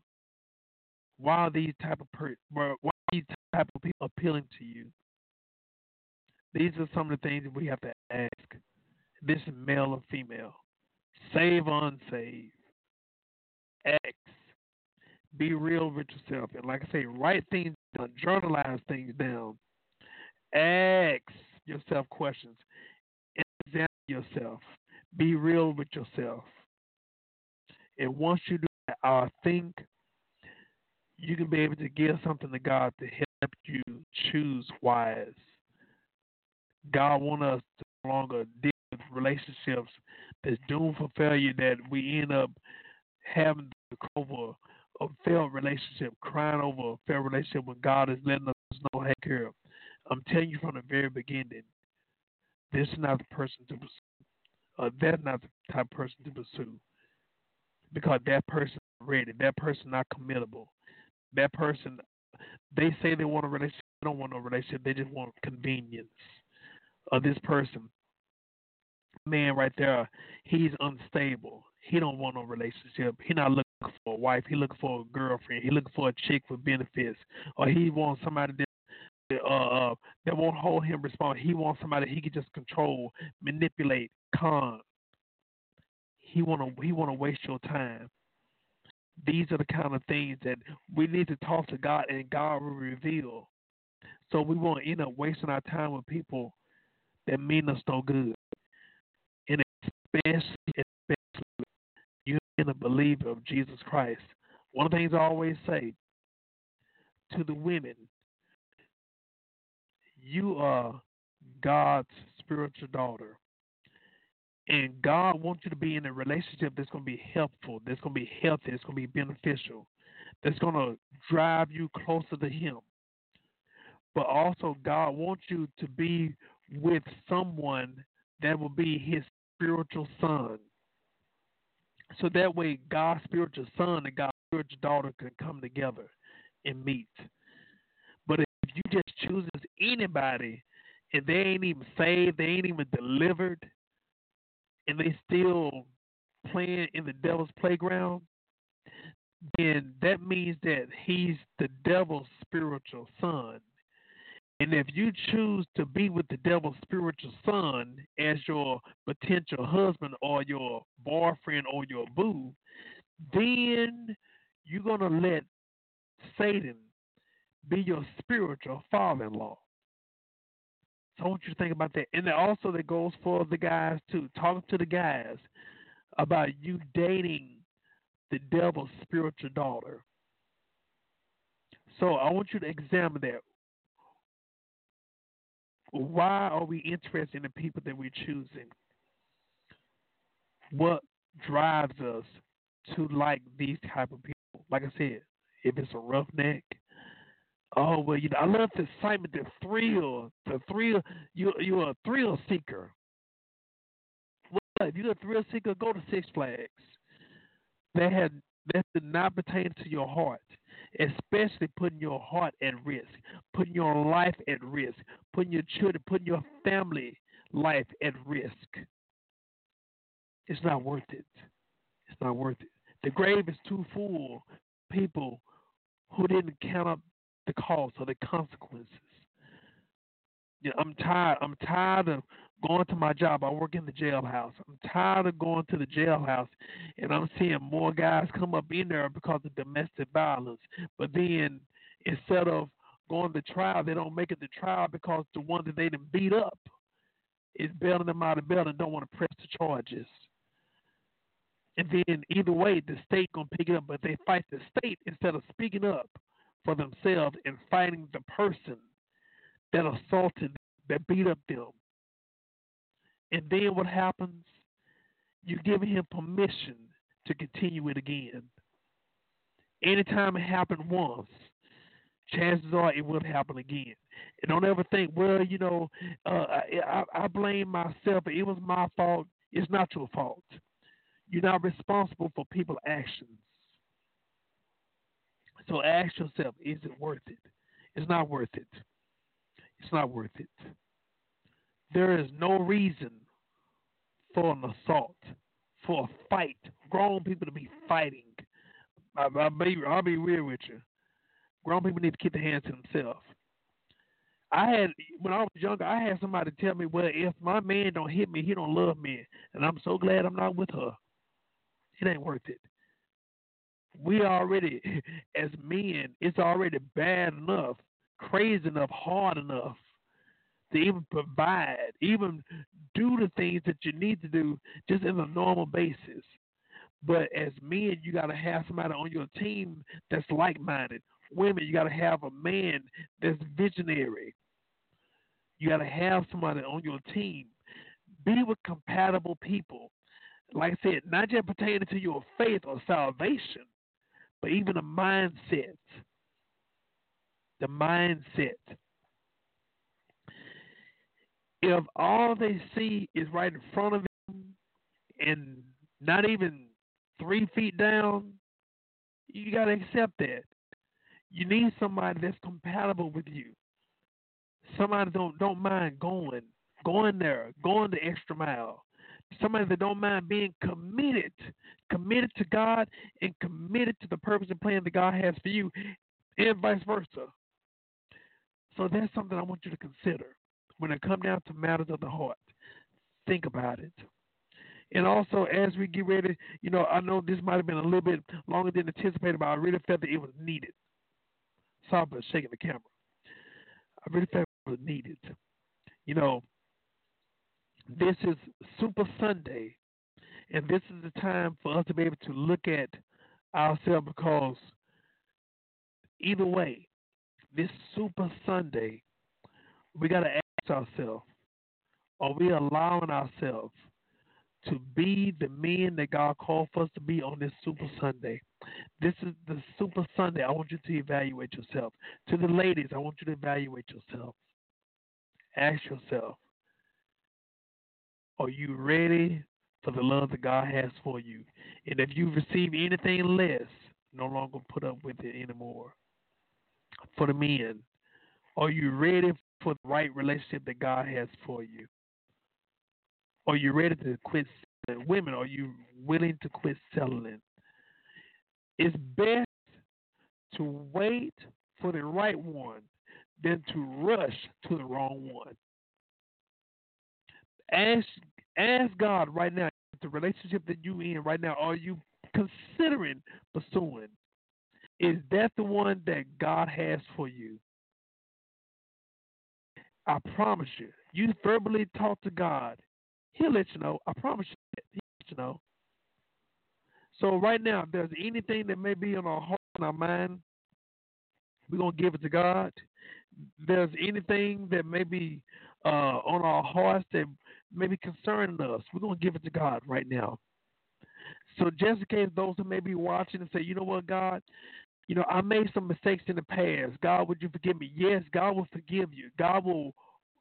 Why are these type of per- why these type of people appealing to you? These are some of the things we have to ask. This is male or female, save unsaved. X. Be real with yourself. And like I say, write things down, journalize things down. Ask yourself questions. Examine yourself. Be real with yourself. And once you do that, I think you can be able to give something to God to help you choose wise. God wants us to no longer deal with relationships that's doomed for failure that we end up having to cover a failed relationship, crying over a failed relationship when God is letting us know, hey, girl, I'm telling you from the very beginning, this is not the person to pursue. That's not the type of person to pursue. Because that person is ready. That person not committable. That person, they say they want a relationship. They don't want no relationship. They just want convenience. Of this person, man right there, he's unstable. He don't want no relationship. He not looking for a wife. He looking for a girlfriend. He looking for a chick for benefits, or he wants somebody that uh, uh that won't hold him responsible. He wants somebody he can just control, manipulate, con. He wanna he wanna waste your time. These are the kind of things that we need to talk to God, and God will reveal. So we won't end up wasting our time with people that mean us no good. And especially, especially you being a believer of Jesus Christ. One of the things I always say to the women, you are God's spiritual daughter. And God wants you to be in a relationship that's going to be helpful, that's going to be healthy, that's going to be beneficial, that's going to drive you closer to Him. But also, God wants you to be with someone that will be His spiritual son. So that way, God's spiritual son and God's spiritual daughter can come together and meet. But if you just chooses anybody and they ain't even saved, they ain't even delivered, and they still playing in the devil's playground, then that means that he's the devil's spiritual son. And if you choose to be with the devil's spiritual son as your potential husband or your boyfriend or your boo, then you're going to let Satan be your spiritual father in law. So I want you to think about that. And also that goes for the guys too. Talk to the guys about you dating the devil's spiritual daughter. So I want you to examine that. Why are we interested in the people that we're choosing? What drives us to like these type of people? Like I said, if it's a roughneck, Oh well, you know, I love the excitement, the thrill, the thrill. You you're a thrill seeker. Well, if you're a thrill seeker, go to Six Flags. That had that did not pertain to your heart, especially putting your heart at risk, putting your life at risk, putting your children, putting your family life at risk. It's not worth it. It's not worth it. The grave is too full. People who didn't count up the cost or the consequences. You know, I'm tired. I'm tired of going to my job. I work in the jailhouse. I'm tired of going to the jailhouse, and I'm seeing more guys come up in there because of domestic violence. But then instead of going to trial, they don't make it to trial because the one that they didn't beat up is bailing them out of bail and don't want to press the charges. And then either way, the state gonna pick it up, but they fight the state instead of speaking up for themselves and fighting the person that assaulted, that beat up them. And then what happens? You give him permission to continue it again. Anytime it happened once, chances are it will happen again. And don't ever think, well, you know, uh, I, I blame myself. It was my fault. It's not your fault. You're not responsible for people's actions. So ask yourself, is it worth it? It's not worth it. It's not worth it. There is no reason for an assault, for a fight, grown people to be fighting. I, will be, I'll be real with you. Grown people need to keep their hands to themselves. I had when I was younger, I had somebody tell me, "Well, if my man don't hit me, he don't love me," and I'm so glad I'm not with her. It ain't worth it. We already, *laughs* as men, it's already bad enough, crazy enough, hard enough to even provide, even do the things that you need to do just in a normal basis. But as men, you got to have somebody on your team that's like minded. Women, you got to have a man that's visionary. You got to have somebody on your team. Be with compatible people. Like I said, not just pertaining to your faith or salvation, but even the mindset. The mindset. If all they see is right in front of them and not even three feet down, you got to accept that. You need somebody that's compatible with you. Somebody don't don't mind going, going there, going the extra mile. Somebody that don't mind being committed, committed to God and committed to the purpose and plan that God has for you, and vice versa. So that's something I want you to consider when it comes down to matters of the heart. Think about it. And also, as we get ready, you know, I know this might have been a little bit longer than anticipated, but I really felt that it was needed. Sorry for shaking the camera. I really felt it was needed. You know, this is Super Sunday, and this is the time for us to be able to look at ourselves because either way, this Super Sunday, we got to ask ourselves are we allowing ourselves to be the men that God called for us to be on this Super Sunday? This is the Super Sunday. I want you to evaluate yourself. To the ladies, I want you to evaluate yourself. Ask yourself, are you ready for the love that God has for you? And if you receive anything less, no longer put up with it anymore. For the men, are you ready for the right relationship that God has for you? Are you ready to quit selling? Women, are you willing to quit settling? It's best to wait for the right one than to rush to the wrong one. Ask ask God right now the relationship that you in right now. Are you considering pursuing? Is that the one that God has for you? I promise you. You verbally talk to God, He'll let you know. I promise you. He'll let you know. So right now, if there's anything that may be on our heart and our mind, we're gonna give it to God. If there's anything that may be uh, on our hearts that may be concerning us, we're gonna give it to God right now. So just in case those who may be watching and say, you know what, God, you know, I made some mistakes in the past. God, would you forgive me? Yes, God will forgive you. God will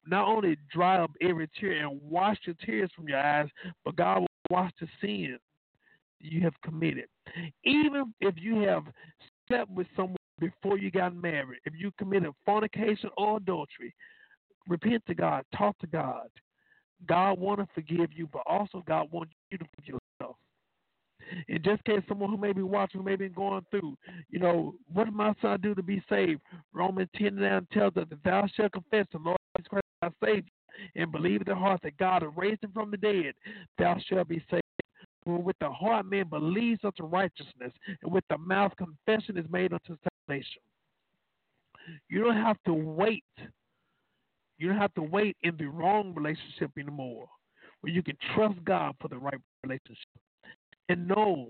not only dry up every tear and wash your tears from your eyes, but God will wash the sin you have committed. Even if you have slept with someone before you got married, if you committed fornication or adultery, repent to God, talk to God. God want to forgive you, but also God wants you to forgive yourself. In just case someone who may be watching, who may be going through, you know, what did my son do to be saved? Romans 10 9 tells us that thou shalt confess the Lord Jesus Christ thy Savior and believe in the heart that God has raised him from the dead, thou shalt be saved. For with the heart man believes unto righteousness, and with the mouth confession is made unto salvation. You don't have to wait. You don't have to wait in the wrong relationship anymore. Where you can trust God for the right relationship. And know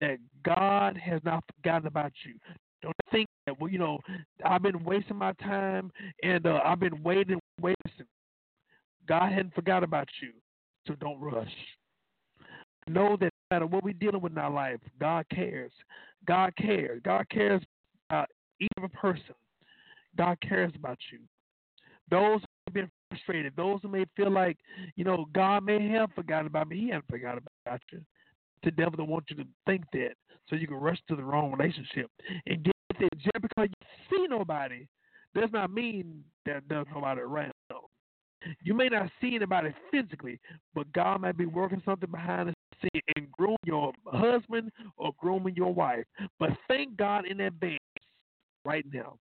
that God has not forgotten about you. Don't think that well, you know, I've been wasting my time and uh, I've been waiting, waiting. God hadn't forgot about you, so don't rush. Know that no matter what we're dealing with in our life, God cares. God cares. God cares about each person. God cares about you. Those who have been frustrated, those who may feel like, you know, God may have forgotten about me. He hasn't forgotten about you. The devil don't want you to think that, so you can rush to the wrong relationship and get there. Just because you see nobody does not mean that there's nobody around. You may not see anybody physically, but God might be working something behind the scene and groom your husband or grooming your wife. But thank God in advance right now.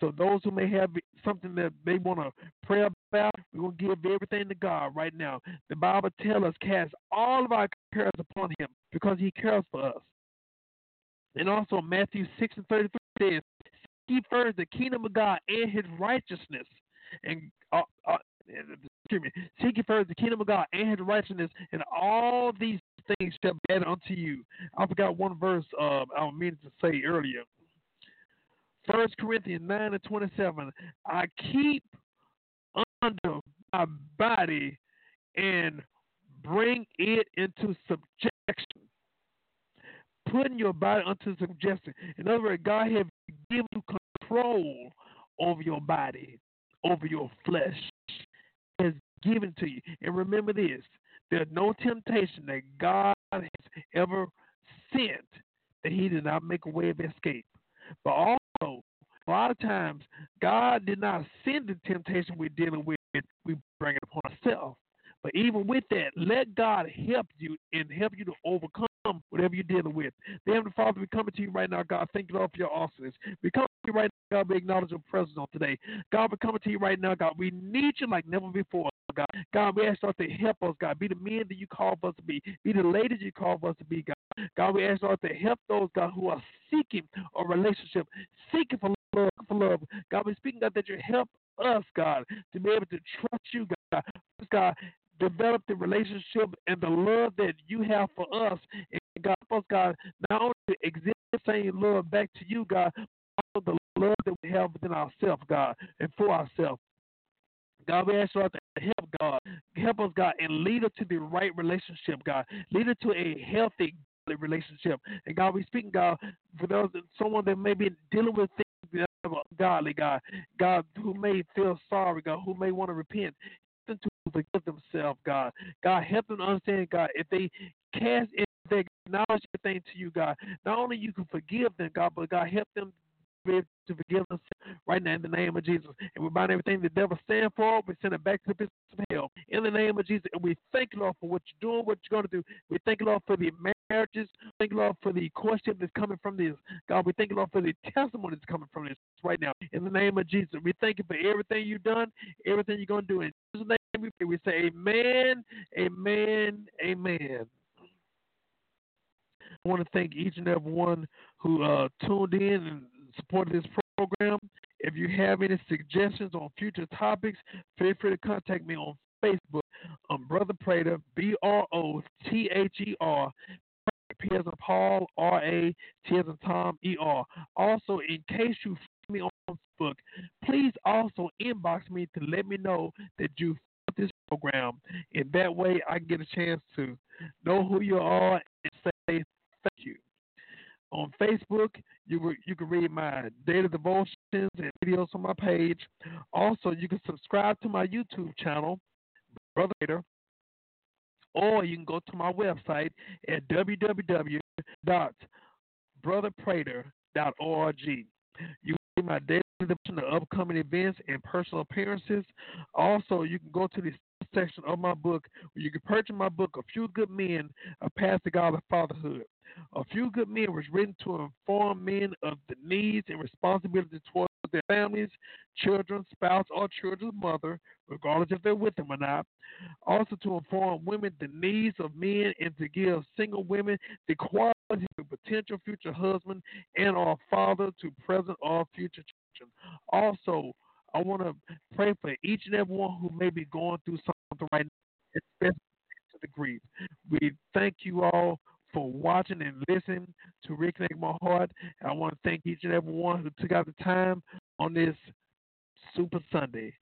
So those who may have something that they want to pray about, we're going to give everything to God right now. The Bible tells us cast all of our cares upon him because he cares for us. And also Matthew 6 and 33 says, Seek first the kingdom of God and his righteousness. And uh, uh, excuse me, seek first the kingdom of God and his righteousness, and all these things shall be added unto you. I forgot one verse uh, I was meaning to say earlier. First Corinthians 9 and 27. I keep under my body and bring it into subjection. Putting your body under subjection. In other words, God has given you control over your body, over your flesh. Has given to you. And remember this there's no temptation that God has ever sent that He did not make a way of escape. But also, a lot of times, God did not send the temptation we're dealing with, we bring it upon ourselves. But even with that, let God help you and help you to overcome whatever you're dealing with. The Heavenly Father, we coming to you right now, God. Thank you, Lord, for your awesomeness. We come to you right now, God. We acknowledge your presence on today. God, we're coming to you right now, God. We need you like never before. God. God, we ask Lord to help us, God. Be the men that you call us to be. Be the ladies you call us to be, God. God, we ask Lord to help those, God, who are seeking a relationship, seeking for love, for love. God, we're speaking, God, that you help us, God, to be able to trust you, God. God, develop the relationship and the love that you have for us. And God, help us, God, not only to exhibit the same love back to you, God, but also the love that we have within ourselves, God, and for ourselves. God, we ask you to help God, help us, God, and lead us to the right relationship, God. Lead us to a healthy relationship. And God, we speak, God, for those someone that may be dealing with things that are godly, God, God, who may feel sorry, God, who may want to repent, them to forgive themselves, God. God, help them understand, God, if they cast, if they acknowledge everything to you, God, not only you can forgive them, God, but God, help them to forgive us right now in the name of Jesus. And we bind everything the devil stand for. We send it back to the pits of hell in the name of Jesus. And we thank you, Lord, for what you're doing, what you're going to do. We thank you, Lord, for the marriages. Thank you, Lord, for the courtship that's coming from this. God, we thank you, Lord, for the testimony that's coming from this right now. In the name of Jesus, we thank you for everything you've done, everything you're going to do. In Jesus' name we pray. We say amen, amen, amen. I want to thank each and every one who uh, tuned in and supported this program. If you have any suggestions on future topics, feel free to contact me on Facebook. Um, Brother Prater, B R O T H E R, P as in Paul, R A T as in Tom, E R. Also, in case you find me on Facebook, please also inbox me to let me know that you support this program. In that way, I get a chance to know who you are and say on Facebook. You you can read my daily devotions and videos on my page. Also, you can subscribe to my YouTube channel, Brother Prater, or you can go to my website at www.brotherprater.org. You can see my daily devotion of upcoming events and personal appearances. Also, you can go to the section of my book where you can purchase my book, A Few Good Men, A Path to Godly Fatherhood. A Few Good Men was written to inform men of the needs and responsibilities towards their families, children, spouse, or children's mother, regardless if they're with them or not. Also to inform women the needs of men and to give single women the qualities of potential future husband and or father to present or future children. Also, I want to pray for each and every one who may be going through something right now, especially to the grief. We thank you all for watching and listening to Reconnect My Heart. I want to thank each and every one who took out the time on this Super Sunday.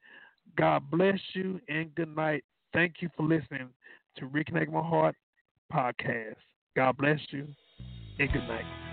God bless you and good night. Thank you for listening to Reconnect My Heart podcast. God bless you and good night.